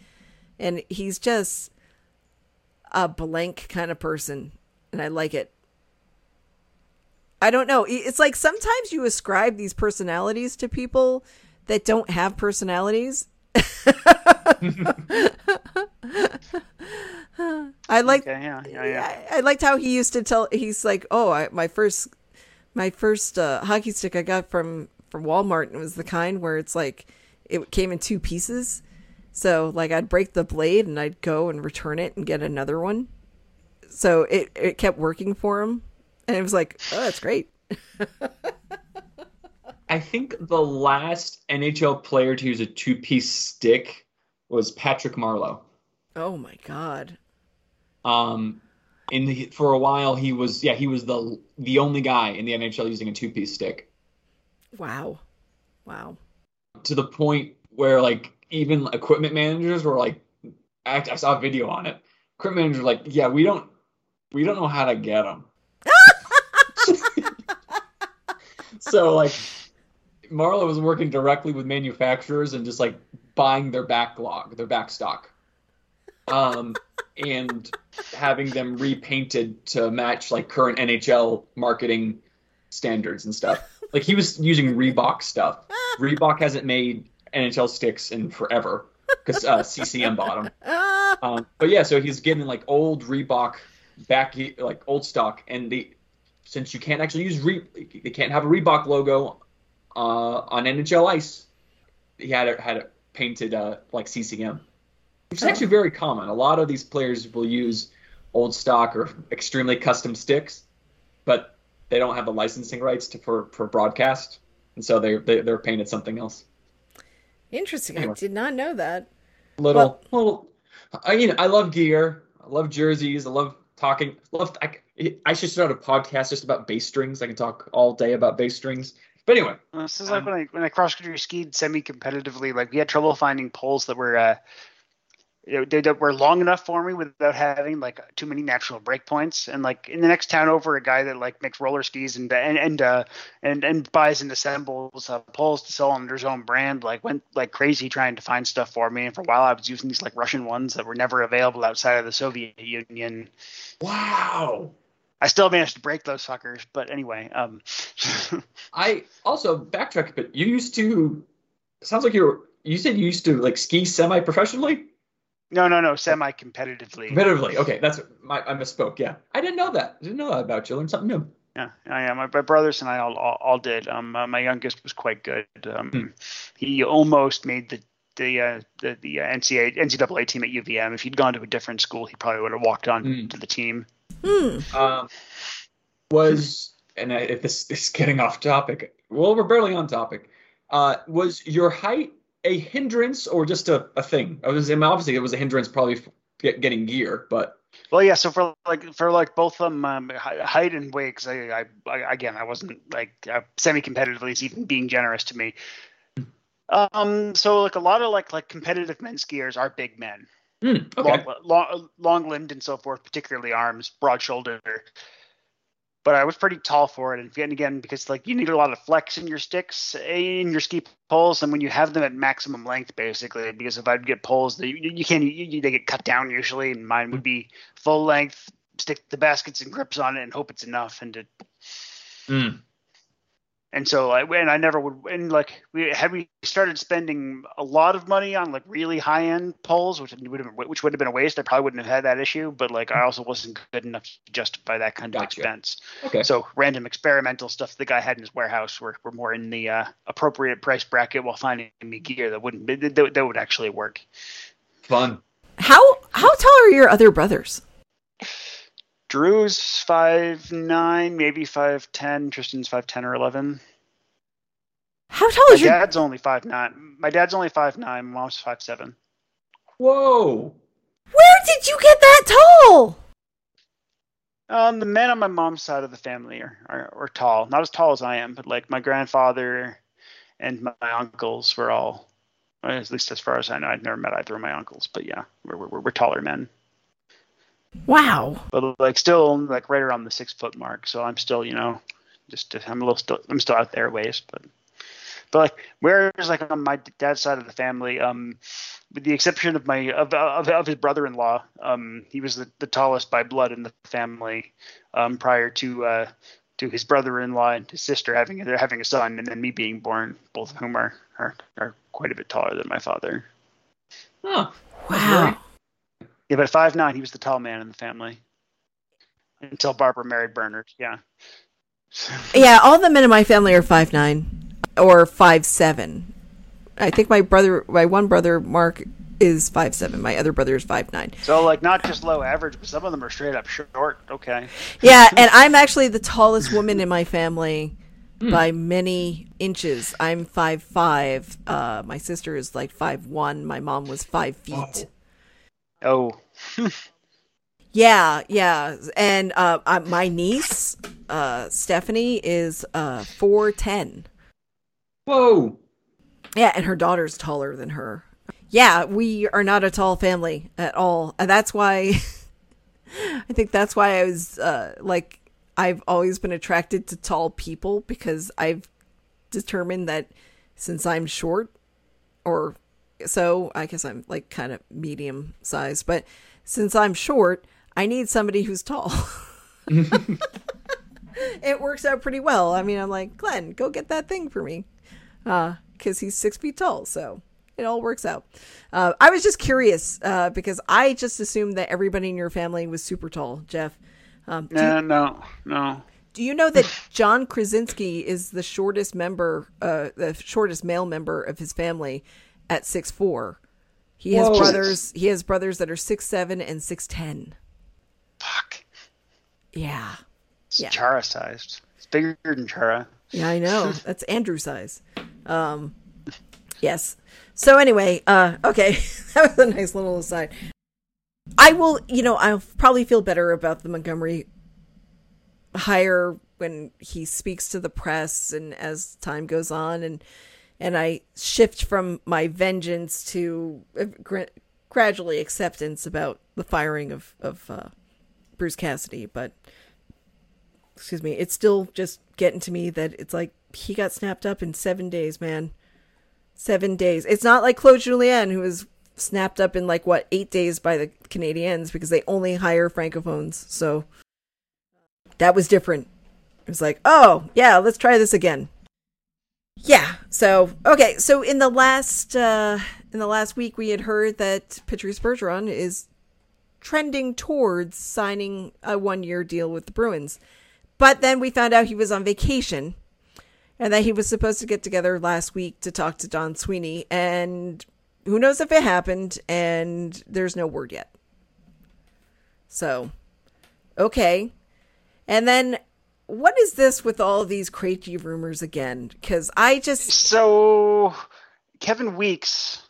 and he's just a blank kind of person, and I like it. I don't know. It's like sometimes you ascribe these personalities to people that don't have personalities. I like. Okay, yeah, yeah, yeah. I, I liked how he used to tell. He's like, "Oh, I, my first, my first uh, hockey stick I got from from Walmart, and it was the kind where it's like it came in two pieces. So like I'd break the blade and I'd go and return it and get another one. So it it kept working for him, and it was like, oh, that's great. I think the last NHL player to use a two piece stick was Patrick Marleau. Oh my god. Um, in the, for a while he was yeah he was the the only guy in the NHL using a two piece stick. Wow. Wow. To the point where like even equipment managers were like, I, I saw a video on it. Equipment managers were like, yeah, we don't we don't know how to get them. so like Marleau was working directly with manufacturers and just like buying their backlog, their back stock. Um, and having them repainted to match like current NHL marketing standards and stuff. Like he was using Reebok stuff. Reebok hasn't made NHL sticks in forever because uh, CCM bought them. Um, but yeah, so he's getting like old Reebok back, like old stock, and the since you can't actually use Re, they can't have a Reebok logo uh, on NHL ice. He had it had it painted uh, like CCM, which is actually very common. A lot of these players will use old stock or extremely custom sticks, but they don't have the licensing rights to for, for broadcast, and so they, they they're painted something else. Interesting. Anyway. I did not know that. Little little, I you know I love gear. I love jerseys. I love talking. Love I, I should start a podcast just about bass strings. I can talk all day about bass strings. But anyway, This is like Um, when I when I cross country skied semi competitively. Like we had trouble finding poles that were uh, you know, they, that were long enough for me without having like too many natural break points. And like in the next town over, a guy that like makes roller skis and and and uh, and, and buys and assembles uh, poles to sell under his own brand. Like went like crazy trying to find stuff for me. And for a while, I was using these like Russian ones that were never available outside of the Soviet Union. wow. I still managed to break those suckers, but anyway, um, I also backtrack, but you used to. Sounds like you were. You said you used to like ski semi professionally. no, no, no, semi-competitively. Competitively. Okay, that's my I misspoke. Yeah, I didn't know that. I didn't know that about you. Learned something new. Yeah. My, my brothers and I all, all, all did. Um, uh, my youngest was quite good. Um, Hmm. he almost made the the uh, the, the uh, NCAA NCAA team at UVM. If he'd gone to a different school, he probably would have walked on Hmm. to the team. Hmm. Um, was and I, if this, this is getting off topic. Well, we're barely on topic. Uh, was your height a hindrance or just a, a thing? I was I mean, obviously it was a hindrance probably for get, getting gear, but Well, yeah. So for like for like both of them, um, height and weight, because I, I, I again I wasn't like uh, semi-competitively is even being generous to me. Um, so like a lot of like like competitive men skiers are big men. Hmm, okay. long, long, long limbed and so forth, particularly arms, broad shouldered. But I was pretty tall for it, and again, because like you need a lot of flex in your sticks, in your ski poles, and when you have them at maximum length, basically, because if I'd get poles, that you, you can't, you, they get cut down usually, and mine would be full length, stick the baskets and grips on it, and hope it's enough, and it, Mm. And so like and I never would and like we had we started spending a lot of money on like really high end poles, which would have been, which would have been a waste. I probably wouldn't have had that issue, but like I also wasn't good enough to justify that kind of expense. Okay. So random experimental stuff the guy had in his warehouse were, were more in the uh, appropriate price bracket while finding me gear that wouldn't that, that would actually work. Fun. How how tall are your other brothers? Drew's five nine, maybe five ten. Tristan's five ten or eleven. How tall My is your dad's only five nine. My dad's only five nine. My mom's five seven. Whoa. Where did you get that tall? Um, the men on my mom's side of the family are, are, are tall. Not as tall as I am, but like my grandfather and my uncles were all, at least as far as I know, I'd never met either of my uncles. But yeah, we're, we're, we're taller men. Wow. But like still like right around the six foot mark. So I'm still, you know, just I'm a little still I'm still out there a ways, but but like whereas like on my dad's side of the family, um, with the exception of my of of, of his brother-in-law, um, he was the, the tallest by blood in the family, um, prior to uh to his brother-in-law and his sister having they're having a son and then me being born, both of whom are are, are quite a bit taller than my father. Oh, Wow. Yeah, but at five nine, he was the tall man in the family until Barbara married Bernard. Yeah. Yeah, all the men in my family are five nine or five seven. I think my brother, my one brother, Mark, is five seven. My other brother is five nine. So like not just low average, but some of them are straight up short. Okay. Yeah, and I'm actually the tallest woman in my family by many inches. I'm five five. Uh, my sister is like five one. My mom was five feet. Oh. Yeah, yeah, and uh, uh, my niece, uh, Stephanie, is uh four ten. Whoa. Yeah, and her daughter's taller than her. Yeah, we are not a tall family at all, and that's why I think that's why I was uh, like I've always been attracted to tall people because I've determined that since I'm short, or so I guess I'm like kind of medium size, but since I'm short, I need somebody who's tall. it works out pretty well. I mean, I'm like Glenn, go get that thing for me because he's six feet tall. So it all works out. Uh, I was just curious uh, because I just assumed that everybody in your family was super tall. Jeff, um, No, you, no, no. do you know that John Krasinski is the shortest member, uh, the shortest male member of his family at six four? He has Whoa. brothers. He has brothers that are six seven and six ten. Fuck. Yeah, It's Yeah. Chara sized. It's bigger than Chara. Yeah, I know. That's Andrew size. Um, yes. So anyway, uh, okay, that was a nice little aside. I will, you know, I'll probably feel better about the Montgomery hire when he speaks to the press and as time goes on and and I shift from my vengeance to uh, gra- gradually acceptance about the firing of of uh, Bruce Cassidy, but excuse me, it's still just getting to me that it's like he got snapped up in seven days, man. Seven days. It's not like Claude Julien, who was snapped up in like what eight days by the Canadiens because they only hire francophones. So that was different. It was like, oh yeah, let's try this again. Yeah. So okay. So in the last uh, in the last week, we had heard that Patrice Bergeron is trending towards signing a one year deal with the Bruins. But then we found out he was on vacation and that he was supposed to get together last week to talk to Don Sweeney. And who knows if it happened, and there's no word yet. So, okay. And then what is this with all of these crazy rumors again? Because I just. So Kevin Weekes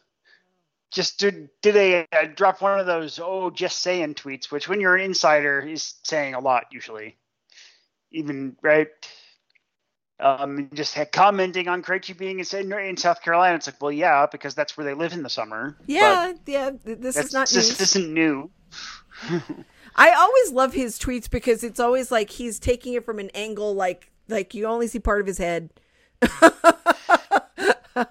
just did did a uh, drop one of those oh just saying tweets, which when you're an insider is saying a lot usually. Even right. Um, just commenting on Krejci being in, in South Carolina. It's like, well, yeah, because that's where they live in the summer. Yeah, yeah, this is not this news. isn't new. I always love his tweets because it's always like he's taking it from an angle like like you only see part of his head. I,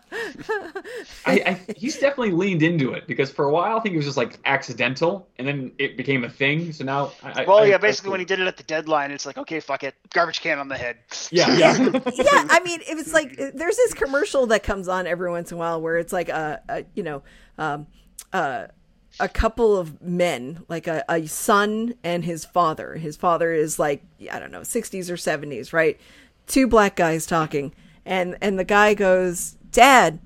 I he's definitely leaned into it because for a while I think it was just like accidental, and then it became a thing. So now, I, well, I, yeah, I- basically when he did it at the deadline, it's like, okay, fuck it, garbage can on the head. yeah, yeah, yeah, I mean, it was like there's this commercial that comes on every once in a while where it's like a, a you know, um, uh, a couple of men, like a, a son and his father. His father is like I don't know, 60s or 70s, right? Two black guys talking, and and the guy goes, "Dad,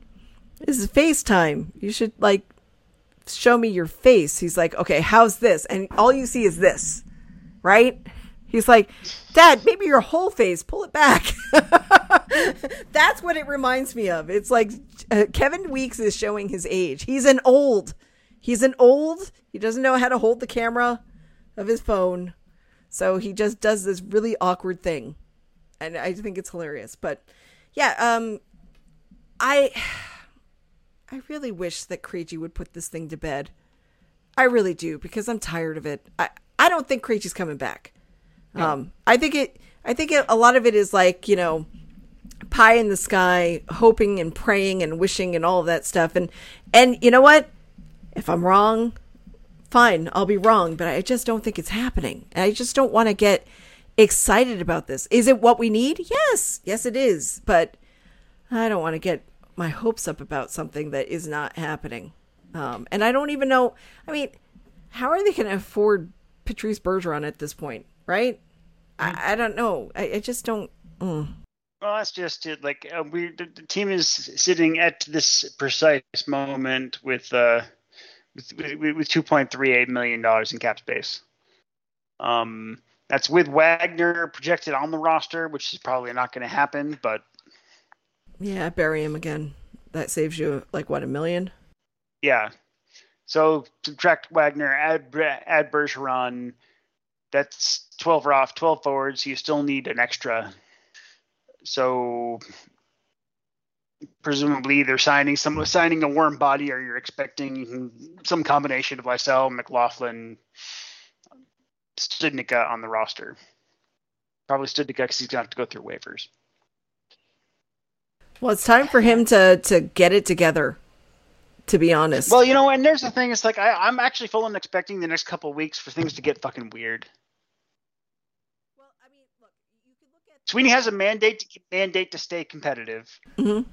this is FaceTime. You should like show me your face." He's like, "Okay, how's this?" And all you see is this, right? He's like, Dad, maybe your whole face, pull it back. That's what it reminds me of. It's like uh, Kevin Weekes is showing his age. He's an old. He's an old. He doesn't know how to hold the camera of his phone. So he just does this really awkward thing. And I think it's hilarious. But yeah, um I I really wish that Krejci would put this thing to bed. I really do because I'm tired of it. I I don't think Krejci's coming back. Um, I think it. I think it, a lot of it is like you know, pie in the sky, hoping and praying and wishing and all of that stuff. And and you know what? If I'm wrong, fine, I'll be wrong. But I just don't think it's happening. I just don't want to get excited about this. Is it what we need? Yes, yes, it is. But I don't want to get my hopes up about something that is not happening. Um, and I don't even know. I mean, how are they going to afford Patrice Bergeron at this point? Right? I, I don't know. I, I just don't. Mm. Well, that's just it. Like uh, we, the, the team is sitting at this precise moment with uh, with with, with two point three eight million dollars in cap space. Um, that's with Wagner projected on the roster, which is probably not going to happen. But Yeah, bury him again. That saves you like what a million. yeah, so subtract Wagner, add add Bergeron. That's twelve off, twelve forwards. You still need an extra. So presumably they're signing some signing a warm body, or you're expecting some combination of Lysell, McLaughlin, Studnicka on the roster. Probably Studnicka because he's going to have to go through waivers. Well, it's time for him to to get it together. To be honest. Well, you know, and there's the thing. It's like I, I'm actually fully expecting the next couple of weeks for things to get fucking weird. Well, I mean, look, you can look at Sweeney has a mandate to mandate to stay competitive. Mhm.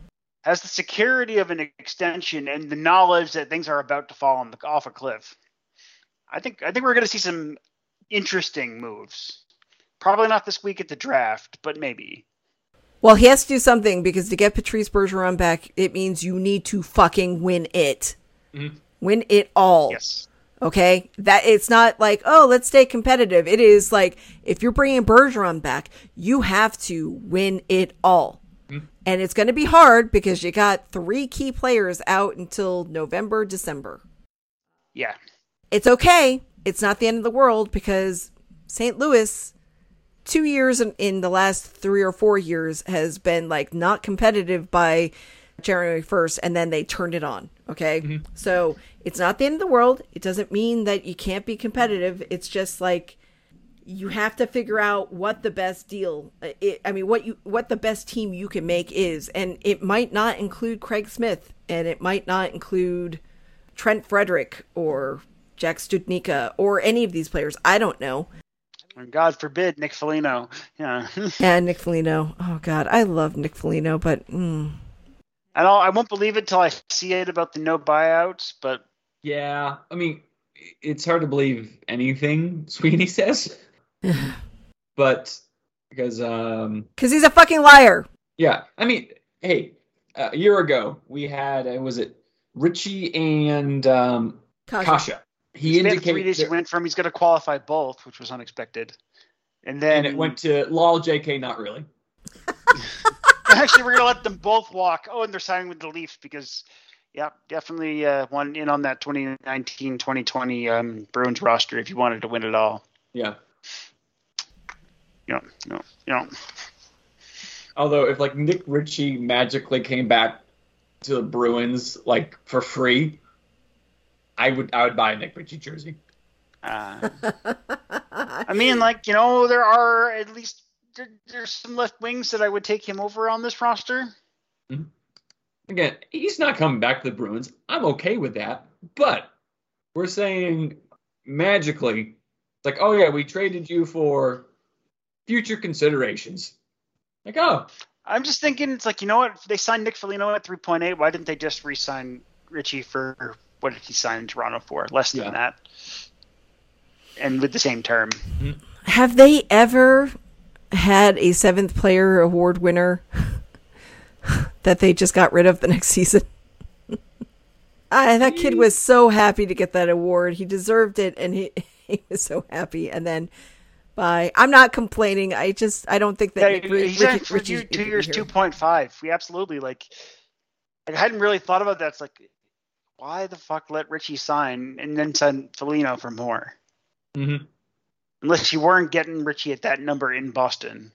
Has the security of an extension and the knowledge that things are about to fall on the, off a cliff. I think I think we're going to see some interesting moves. Probably not this week at the draft, but maybe. Well, he has to do something because to get Patrice Bergeron back, it means you need to fucking win it. Mhm. Win it all. Yes. Okay? That it's not like, "Oh, let's stay competitive." It is like if you're bringing Bergeron back, you have to win it all. And it's going to be hard because you got 3 key players out until November, December. Yeah. It's okay. It's not the end of the world because St. Louis two years in, in the last three or four years has been like not competitive by January 1st and then they turned it on. Okay. Mm-hmm. So it's not the end of the world. It doesn't mean that you can't be competitive. It's just like you have to figure out what the best deal it, I mean what you what the best team you can make is and it might not include Craig Smith and it might not include Trent Frederic or Jack Studnicka or any of these players. I don't know. And God forbid Nick Foligno. Yeah. And Nick Foligno. Oh God, I love Nick Foligno, but mm, I don't. I won't believe it till I see it about the no buyouts. But yeah. I mean, it's hard to believe anything Sweeney says, but because um, because he's a fucking liar. Yeah, I mean, hey, a year ago we had uh, was it Ritchie and um, Kase. Kase. He Smith three indicated days he went from he's going to qualify both, which was unexpected. And then and it went to lol JK not really. actually we're going to let them both walk. Oh, and they're signing with the Leafs because, yeah, definitely uh, one in on that 2019-2020 um, Bruins roster if you wanted to win it all. Yeah. You yeah, you know, you know. Although if like Nick Ritchie magically came back to the Bruins like for free, I would I would buy a Nick Ritchie jersey. Uh, I mean, like you know, there are at least there, there's some left wings that I would take him over on this roster. Mhm. Again, he's not coming back to the Bruins. I'm okay with that. But we're saying magically, like, oh yeah, we traded you for future considerations. Like, oh, I'm just thinking, it's like you know what? They signed Nick Foligno at 3.8. Why didn't they just re-sign Ritchie for what did he sign in Toronto for? Less than Yeah. that, and with the same term. Have they ever had a seventh player award winner that they just got rid of the next season? I, that kid was so happy to get that award. He deserved it, and he he was so happy. And then, by I'm not complaining. I just I don't think that Yeah, Nick- Ri- he signed Ritchie- for Ritchie two, should two years, two point five. We absolutely like. I hadn't really thought about that. It's like, why the fuck let Ritchie sign and then sign Foligno for more? Mm-hmm. Unless you weren't getting Ritchie at that number in Boston.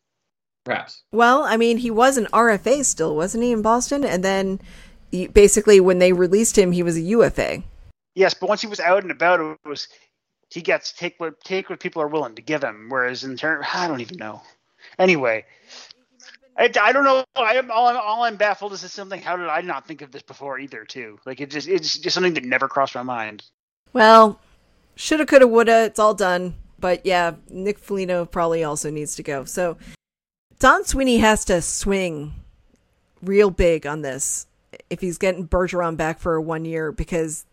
perhaps. Well, I mean, he was an RFA still, wasn't he, in Boston? And then, he, basically, when they released him, he was a UFA. Yes, but once he was out and about, it was he gets take what take what people are willing to give him. Whereas in turn, I don't even know. Anyway, I, I don't know. I am all, I'm all I'm baffled is this something. How did I not think of this before either? Too like it just it's just something that never crossed my mind. Well, shoulda, coulda, woulda. It's all done. But yeah, Nick Foligno probably also needs to go. So Don Sweeney has to swing real big on this if he's getting Bergeron back for one year because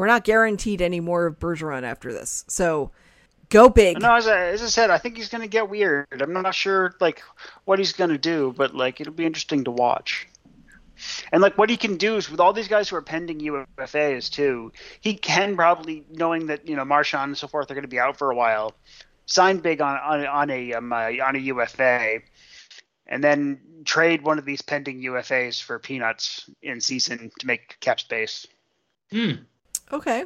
we're not guaranteed any more of Bergeron after this. So go big. No, as I, as I said, I think he's going to get weird. I'm not sure like what he's going to do, but like it'll be interesting to watch. And like what he can do is with all these guys who are pending UFAs too, he can probably knowing that you know Marchand and so forth are going to be out for a while, sign big on on, on a um, uh, on a UFA, and then trade one of these pending UFAs for peanuts in season to make cap space. Hmm. Okay.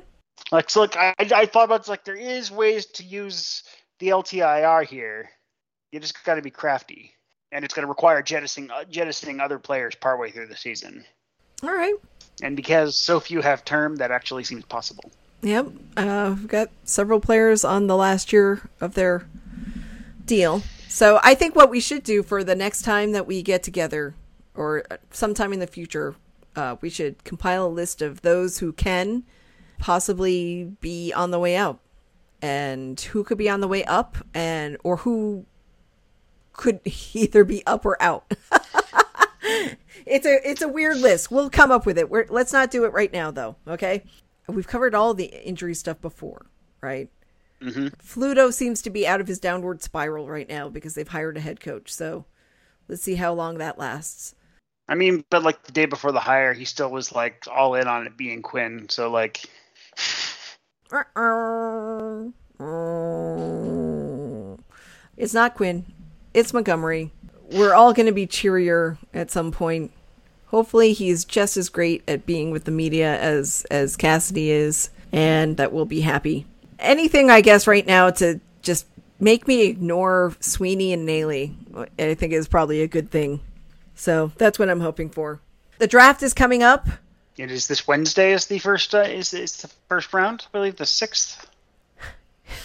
Like, so look, I, I thought about it's like there is ways to use the LTIR here. You just got to be crafty, and it's going to require jettisoning uh, jettisoning other players partway through the season. All right. And because so few have term, that actually seems possible. Yep. Uh, we've got several players on the last year of their deal. So I think what we should do for the next time that we get together, or sometime in the future, uh, we should compile a list of those who can possibly be on the way out, and who could be on the way up, and or who could either be up or out. it's a it's a weird list. We'll come up with it. We're, let's not do it right now, though. Okay. We've covered all the injury stuff before, right? hmm Fluto seems to be out of his downward spiral right now because they've hired a head coach. So let's see how long that lasts. I mean, but like the day before the hire, he still was like all in on it being Quinn. So like, It's not Quinn. It's Montgomery. We're all going to be cheerier at some point. Hopefully, he's just as great at being with the media as as Cassidy is, and that we'll be happy. Anything, I guess, right now to just make me ignore Sweeney and Neely, I think is probably a good thing. So that's what I'm hoping for. The draft is coming up. It is this Wednesday is the first uh, is is the first round. I believe the sixth.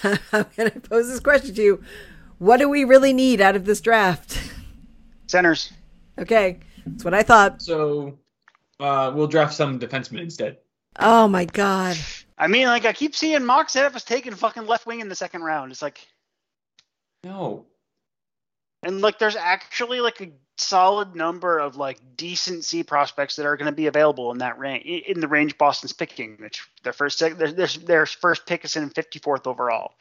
I'm going to pose this question to you. What do we really need out of this draft? Centers. Okay, that's what I thought. So uh, we'll draft some defensemen instead. Oh my god. I mean, like I keep seeing mocks that was taking fucking left wing in the second round. It's like, No. And like there's actually like a solid number of like decent C prospects that are going to be available in that range in the range Boston's picking. Which their first their, their, first pick is in 54th overall,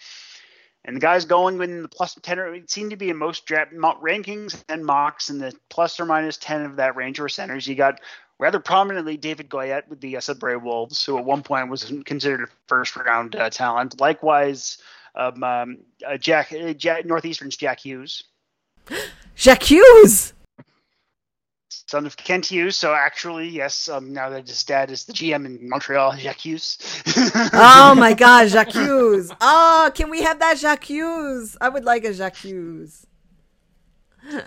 and the guys going in the plus 10 or it seemed to be in most draft rankings and mocks in the plus or minus 10 of that range were centers. You got rather prominently David Goyette with the Sudbury Wolves, who at one point was considered a first round uh, talent. Likewise, um, um, uh, Jack, uh, Jack Northeastern's Jack Hughes. Jacques Hughes! son of Kent Hughes. So actually, yes, um, now that his dad is the GM in Montreal, Jacques Hughes. Oh my god, Jacques Hughes. Oh, can we have that Jacques Hughes? I would like a Jacques Hughes.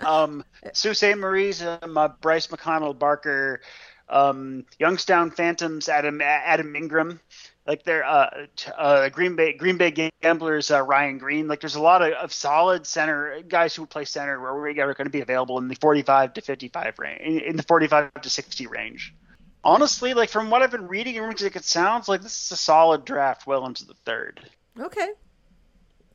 um, Sault Ste. Marie's um, uh, Bryce McConnell Barker, um, Youngstown Phantoms Adam Adam Ingram, like they're uh, uh Green Bay Green Bay Gamblers uh, Ryan Greene. Like there's a lot of, of solid center guys who play center where we are going to be available in the 45 to 55 range, in, in the 45 to 60 range. Honestly, like from what I've been reading, it it sounds like this is a solid draft, well into the third. Okay,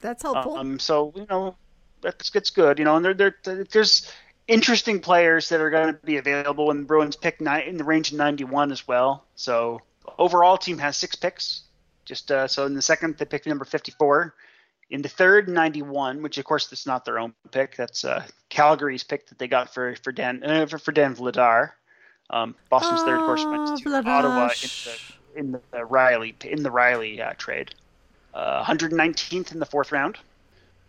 that's helpful. Um, so you know, that's it's good. You know, and there, there there's interesting players that are going to be available when the Bruins pick nine in the range of 91 as well. So overall, team has six picks. Just uh, so in the second, they picked number 54. In the third, 91, which of course that's not their own pick. That's uh, Calgary's pick that they got for for Dan uh, for, for Dan Vladar. Um, Boston's third, of course, went to Oh, Ottawa in the in the Riley in the Riley uh, trade. Uh, 119th in the fourth round.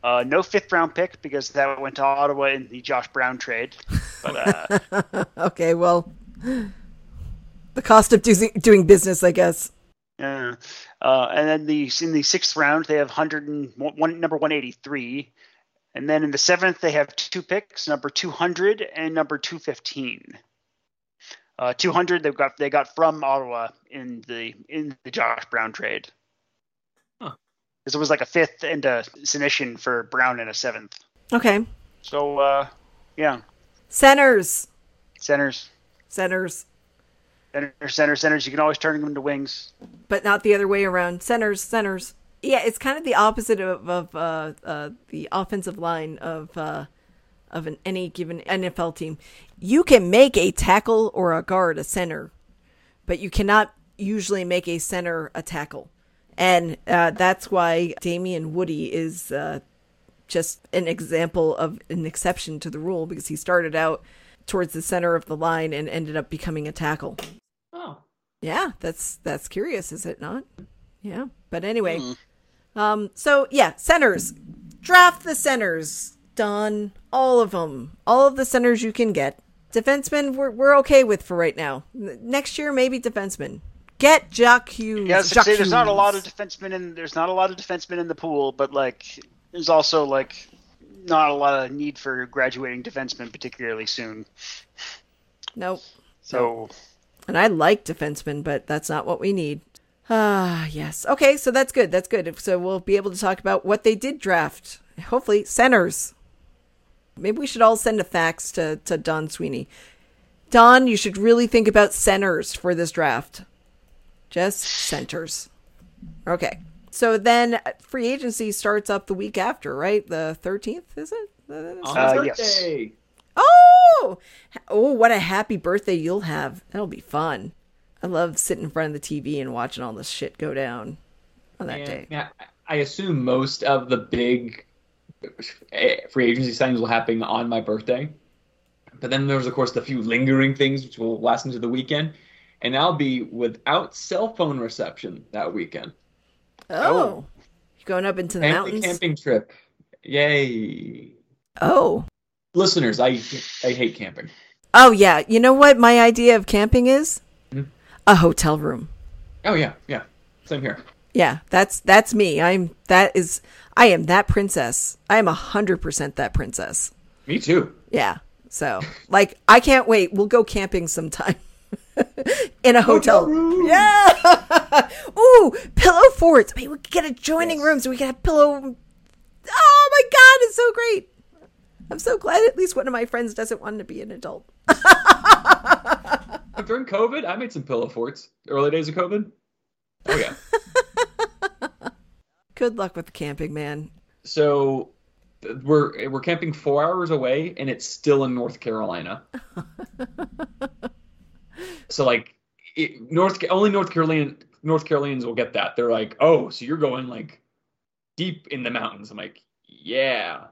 Uh, no fifth round pick because that went to Ottawa in the Josh Brown trade. But uh, okay, well, the cost of doing doing business, I guess. yeah. Uh, and then the in the sixth round they have 100 and one, number 183, and then in the seventh they have two picks, number 200 and number 215. Uh, 200 they've got they got from Ottawa in the in the Josh Brown trade. Huh. Because it was like a fifth and a submission for Brown and a seventh. Okay, So uh, yeah, centers, centers, centers, center, center, centers. You can always turn them into wings. but not the other way around. Centers, centers. Yeah, it's kind of the opposite of, of uh, uh, the offensive line of uh, of an any given NFL team. You can make a tackle or a guard a center, but you cannot usually make a center a tackle, and uh, that's why Damien Woody is uh, just an example of an exception to the rule because he started out towards the center of the line and ended up becoming a tackle. Oh, Yeah, that's that's curious, is it not? Yeah, but anyway, um, so yeah, centers, draft the centers, done, all of them, all of the centers you can get. Defensemen, we're we're okay with for right now. Next year, maybe defensemen. Get Jock Hughes. Yeah, I was gonna say there's not a lot of Hughes. defensemen in there's not a lot of defensemen in the pool, but like there's also like not a lot of need for graduating defensemen particularly soon. Nope. So And I like defensemen, but that's not what we need. Ah, yes. Okay, so that's good. That's good. So we'll be able to talk about what they did draft. Hopefully, centers. Maybe we should all send a fax to, to Don Sweeney. Don, you should really think about centers for this draft. Just centers. Okay. So then uh, free agency starts up the week after, right? The 13th, is it? on Uh, yes. birthday. Oh, oh, what a happy birthday you'll have. That'll be fun. I love sitting in front of the TV and watching all this shit go down on that And, day. yeah, I assume most of the big eh, free agency signings will happen on my birthday. But then there's, of course, the few lingering things which will last into the weekend. And I'll be without cell phone reception that weekend. Oh, you going up into the Family mountains? camping trip. Yay. Oh, Listeners, I I hate camping. oh yeah. You know what my idea of camping is? Hmm? A hotel room. Oh yeah, yeah. Same here. Yeah, that's that's me. I'm that is I am that princess. I am a hundred percent that princess. Me too. Yeah. So like I can't wait. We'll go camping sometime. In a hotel. room. Yeah. Ooh, pillow forts. I mean, we could get adjoining rooms. So we could have pillow. Oh my god, it's so great. I'm so glad at least one of my friends doesn't want to be an adult. During COVID, I made some pillow forts. Early days of COVID. Oh yeah. Good luck with the camping, man. so we're we're camping four hours away, and it's still in North Carolina. So like, it, North only North Carolina North Carolinians will get that. They're like, oh, so you're going like deep in the mountains. I'm like, yeah.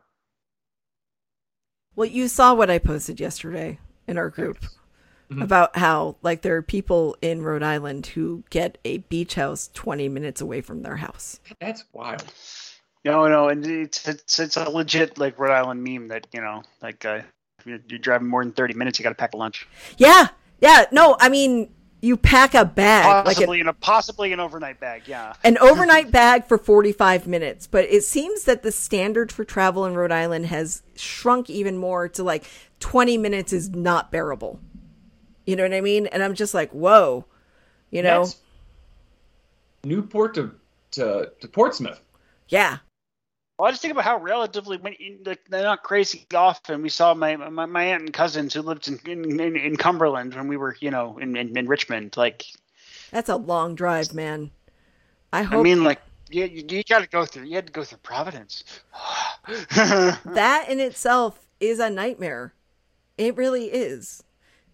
Well, you saw what I posted yesterday in our group Mhm. about how like there are people in Rhode Island who get a beach house 20 minutes away from their house. That's wild. no, no, and it's it's it's a legit like Rhode Island meme that you know like uh, you're, you're driving more than 30 minutes, you got to pack a lunch, Yeah. Yeah, no, I mean, you pack a bag like possibly an, in a possibly an overnight bag. Yeah. an overnight bag for 45 minutes, but it seems that the standard for travel in Rhode Island has shrunk even more to like 20 minutes is not bearable. You know what I mean? And I'm just like, "Whoa." You know? That's Newport to to, to Portsmouth. Yeah. Well, I just think about how relatively when like, they're not crazy often. We saw my, my my aunt and cousins who lived in in, in, Cumberland when we were you know in, in, in Richmond. Like That's a long drive, man. I I mean, like you you, you got to go through. You had to go through Providence. that in itself is a nightmare. It really is.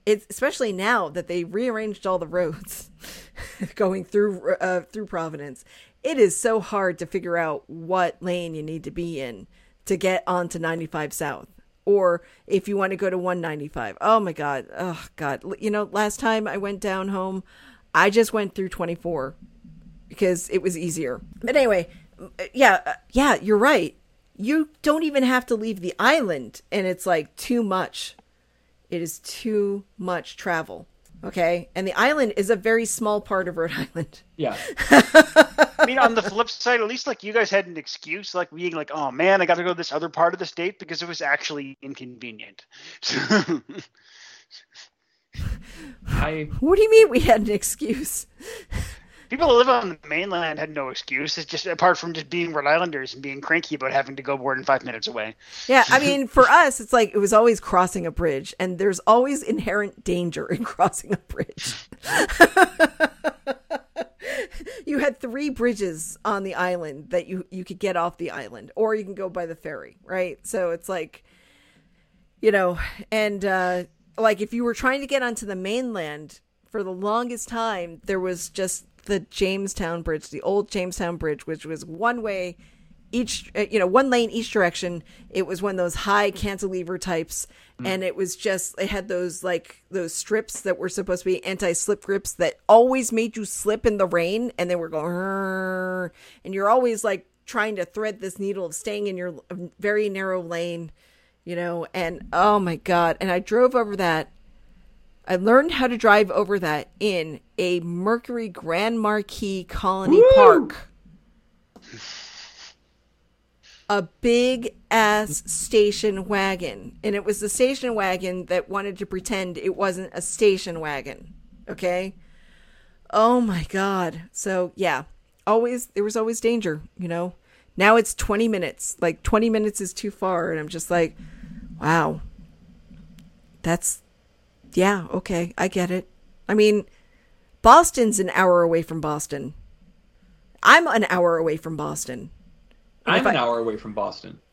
It's especially now that they rearranged all the roads going through uh, through Providence. It is so hard to figure out what lane you need to be in to get onto 95 South or if you want to go to 195. Oh my god. Oh god. You know, last time I went down home, I just went through 24 because it was easier. But anyway, yeah, uh, yeah, you're right. You don't even have to leave the island, and it's like too much. It is too much travel. Okay, and the island is a very small part of Rhode Island. Yeah. I mean, on the flip side, at least like you guys had an excuse, like being like, "Oh man, I got to go to this other part of the state because it was actually inconvenient." I What do you mean we had an excuse? People who live on the mainland had no excuse. It's just apart from just being Rhode Islanders and being cranky about having to go more than five minutes away. Yeah, I mean, for us, it's like it was always crossing a bridge, and there's always inherent danger in crossing a bridge. you had three bridges on the island that you you could get off the island, or you can go by the ferry, right? So it's like, you know, and uh, like if you were trying to get onto the mainland for the longest time, there was just the Jamestown Bridge, the old Jamestown Bridge, which was one way each uh, you know one lane each direction it was one of those high cantilever types and it was just it had those like those strips that were supposed to be anti-slip grips that always made you slip in the rain and they were going and you're always like trying to thread this needle of staying in your very narrow lane you know and oh my god and i drove over that I learned how to drive over that in a Mercury Grand Marquis Colony Woo! Park. A big ass station wagon. And it was the station wagon that wanted to pretend it wasn't a station wagon. Okay? Oh my god. So, yeah. Always there was always danger, you know. Now it's 20 minutes. Like 20 minutes is too far and I'm just like, wow. That's yeah, okay, I get it. I mean, Boston's an hour away from Boston. I'm an hour away from Boston. And I'm an I- hour away from Boston.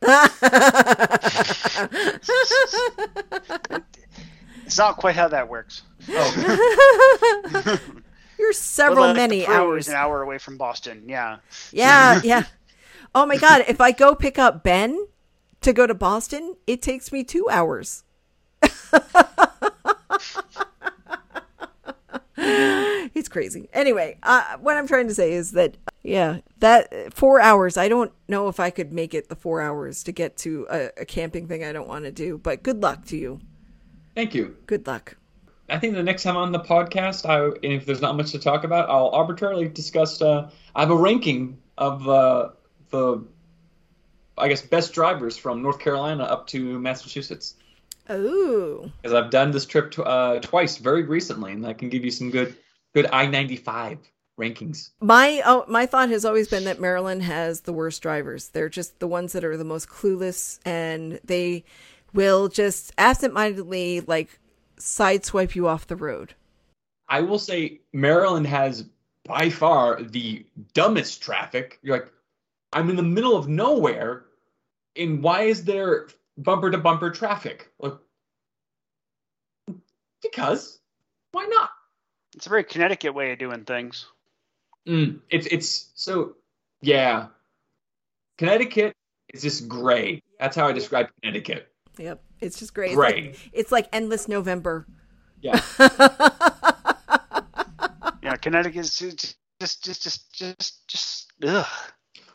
It's not quite how that works. Oh, You're several Well, like, many Peru hours. is an hour away from Boston. Yeah. Yeah, yeah. Oh my god, if I go pick up Ben to go to Boston, it takes me 2 hours. it's crazy. Anyway, uh, what I'm trying to say is that yeah, that 4 hours, I don't know if I could make it the 4 hours to get to a, a camping thing I don't want to do, but good luck to you. thank you. Good luck. I think the next time on the podcast, I if there's not much to talk about, I'll arbitrarily discuss. Uh, I have a ranking of uh, the, I guess, best drivers from North Carolina up to Massachusetts Oh. because I've done this trip tw- uh, twice very recently, and I can give you some good, good I-95 rankings. My oh, my thought has always been that Maryland has the worst drivers. They're just the ones that are the most clueless, and they will just absentmindedly like sideswipe you off the road. I will say Maryland has by far the dumbest traffic. You're like, I'm in the middle of nowhere, and why is there bumper to bumper traffic? Like, because why not? It's a very Connecticut way of doing things. Mm, it's it's so yeah. Connecticut is just gray. That's how I describe Connecticut. Yep, it's just great. It's Gray. like, it's like endless November. Yeah. Yeah, Connecticut is just just just just just just ugh.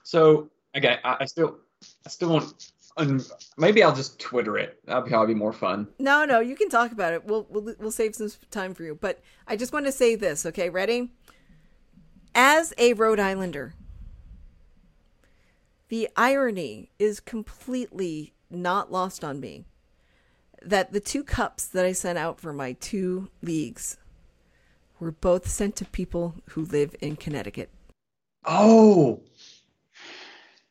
So again, I, I still I still want. Um, maybe I'll just Twitter it. That'll probably be more fun. No, no, you can talk about it. We'll we'll we'll save some time for you. But I just want to say this, okay? Ready? As a Rhode Islander, the irony is completely not lost on me that the two cups that I sent out for my two leagues were both sent to people who live in Connecticut. Oh,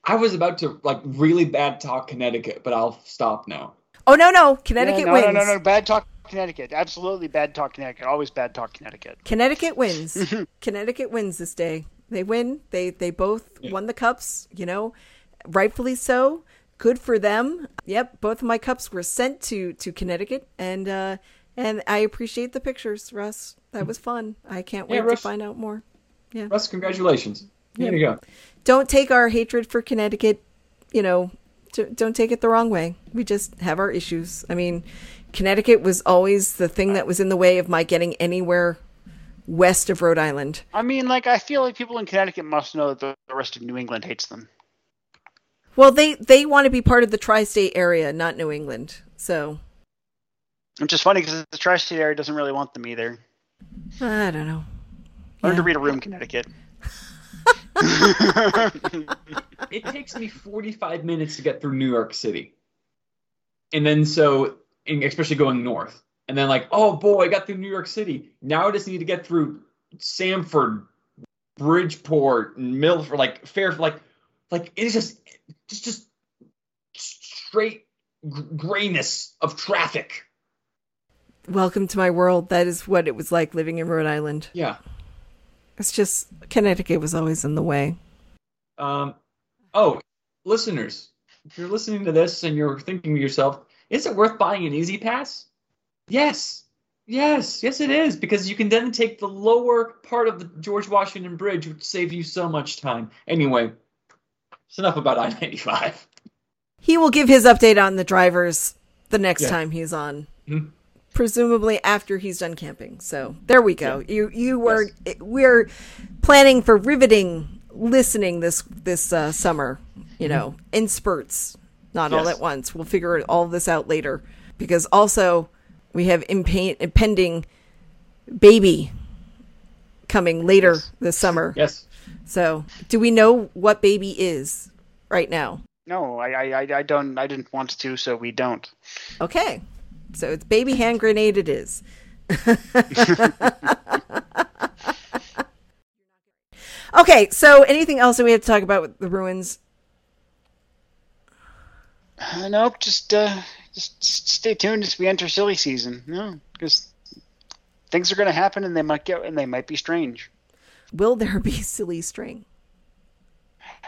I was about to like really bad talk Connecticut, but I'll stop now. Oh no, no, Connecticut Yeah, no, wins. no, no, no, bad talk Connecticut. Absolutely bad talk Connecticut. Always bad talk Connecticut. Connecticut wins. Connecticut wins this day. They win. They they both Yeah. won the cups. You know, rightfully so. Good for them. Yep, both of my cups were sent to to Connecticut, and uh and I appreciate the pictures, Russ. That was fun. I can't wait Yeah, to find out more. Yeah. Russ, congratulations. There you go. Don't take our hatred for Connecticut, you know, don't take it the wrong way. We just have our issues. I mean, Connecticut was always the thing that was in the way of my getting anywhere west of Rhode Island. I mean, like, I feel like people in Connecticut must know that the- the rest of New England hates them. Well, they they want to be part of the tri-state area, not New England. So Which is funny because the tri-state area doesn't really want them either. I don't know. Learn Yeah. to read a room, Connecticut. It takes me 45 minutes to get through New York City. And then so, and especially going north. And then like, oh boy, I got through New York City. Now I just need to get through Stamford, Bridgeport, and Milford, like Fair, like, like it's just, just, just straight grayness of traffic. Welcome to my world. That is what it was like living in Rhode Island. Yeah. It's just Connecticut was always in the way. Um, oh, listeners, if you're listening to this and you're thinking to yourself, is it worth buying an E-ZPass? Yes. Yes, yes, it is because you can then take the lower part of the George Washington Bridge, which saves you so much time. Anyway, it's enough about I 95. He will give his update on the drivers the next Yeah. time he's on. Mhm. Presumably after he's done camping. So there we go. You you were we're planning for riveting listening this this uh, summer. You know, in spurts, not all Mm-hmm. At once. We'll figure all this out later because also we have impa- impending baby coming later Yes. this summer. Yes. So, do we know what baby is right now? no, I, I, I- I don't. I didn't want to, so we don't. Okay. So it's baby hand grenade it is. okay, so anything else that we have to talk about with the Bruins? Uh, nope, just uh, just stay tuned as we enter silly season. No, because things are going to happen, and they might get, and they might be strange. Will there be silly string?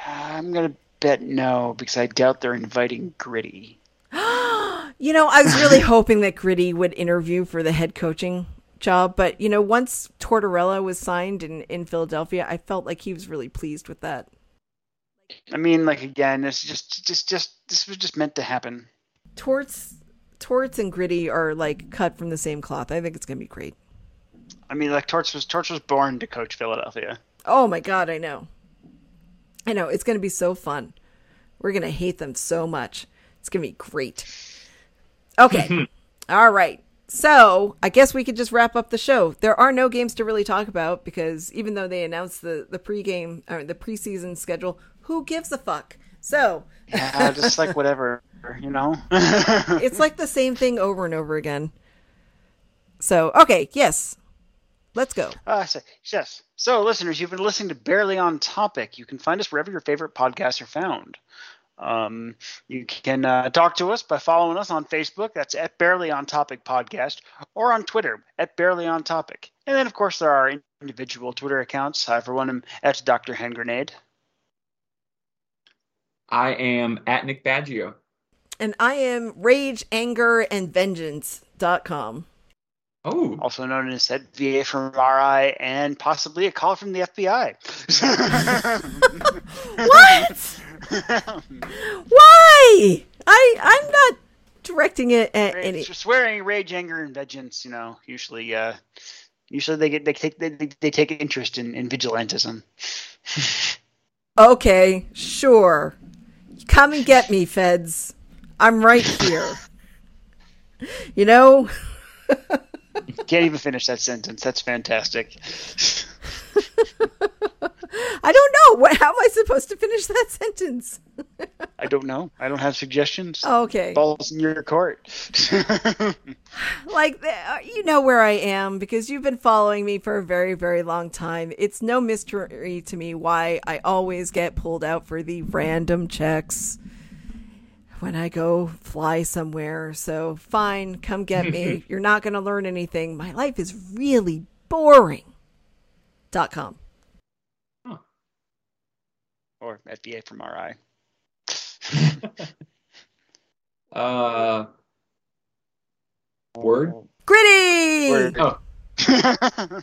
I'm going to bet no, because I doubt they're inviting Gritty. You know, I was really hoping that Gritty would interview for the head coaching job, but you know, once Tortorella was signed in, in Philadelphia, I felt like he was really pleased with that. I mean, like again, it's just, just, just this was just meant to happen. Torts Torts and Gritty are like cut from the same cloth. I think it's gonna be great. I mean, like Torts was Torts was born to coach Philadelphia. Oh my god, I know. I know, it's gonna be so fun. We're gonna hate them so much. It's gonna be great. Okay. All right. So I guess we could just wrap up the show. There are no games to really talk about because even though they announced the the pregame or the preseason schedule, who gives a fuck? So Yeah, just like whatever, you know. it's like the same thing over and over again. So okay, yes, let's go. Uh, so, yes. So, listeners, you've been listening to Barely on Topic. You can find us wherever your favorite podcasts are found. Um, you can uh, talk to us by following us on Facebook. That's at Barely on Topic Podcast, or on Twitter at Barely on Topic. And then, of course, there are individual Twitter accounts. I, for one, am at Dr. Hand Grenade. I am at Nick Baggio. And I am rage, anger, and vengeance.com. Oh, also known as at VA from RI, and possibly a call from the FBI. What? Why? I I'm not directing it at any. Rage, swearing, rage, anger, and vengeance. You know, usually, uh, usually they get they take they, they, they take interest in, in vigilantism. Okay, sure. Come and get me, feds. I'm right here. You know, Can't even finish that sentence. That's fantastic. I don't know. What, how am I supposed to finish that sentence? I don't know. I don't have suggestions. Okay. Balls in your court. like uh, you know where I am because you've been following me for a very very long time. It's no mystery to me why I always get pulled out for the random checks when I go fly somewhere. So fine, come get me. You're not going to learn anything. My life is really boring. Dot com. Or FBA from RI. uh, word. Gritty. Word. Oh,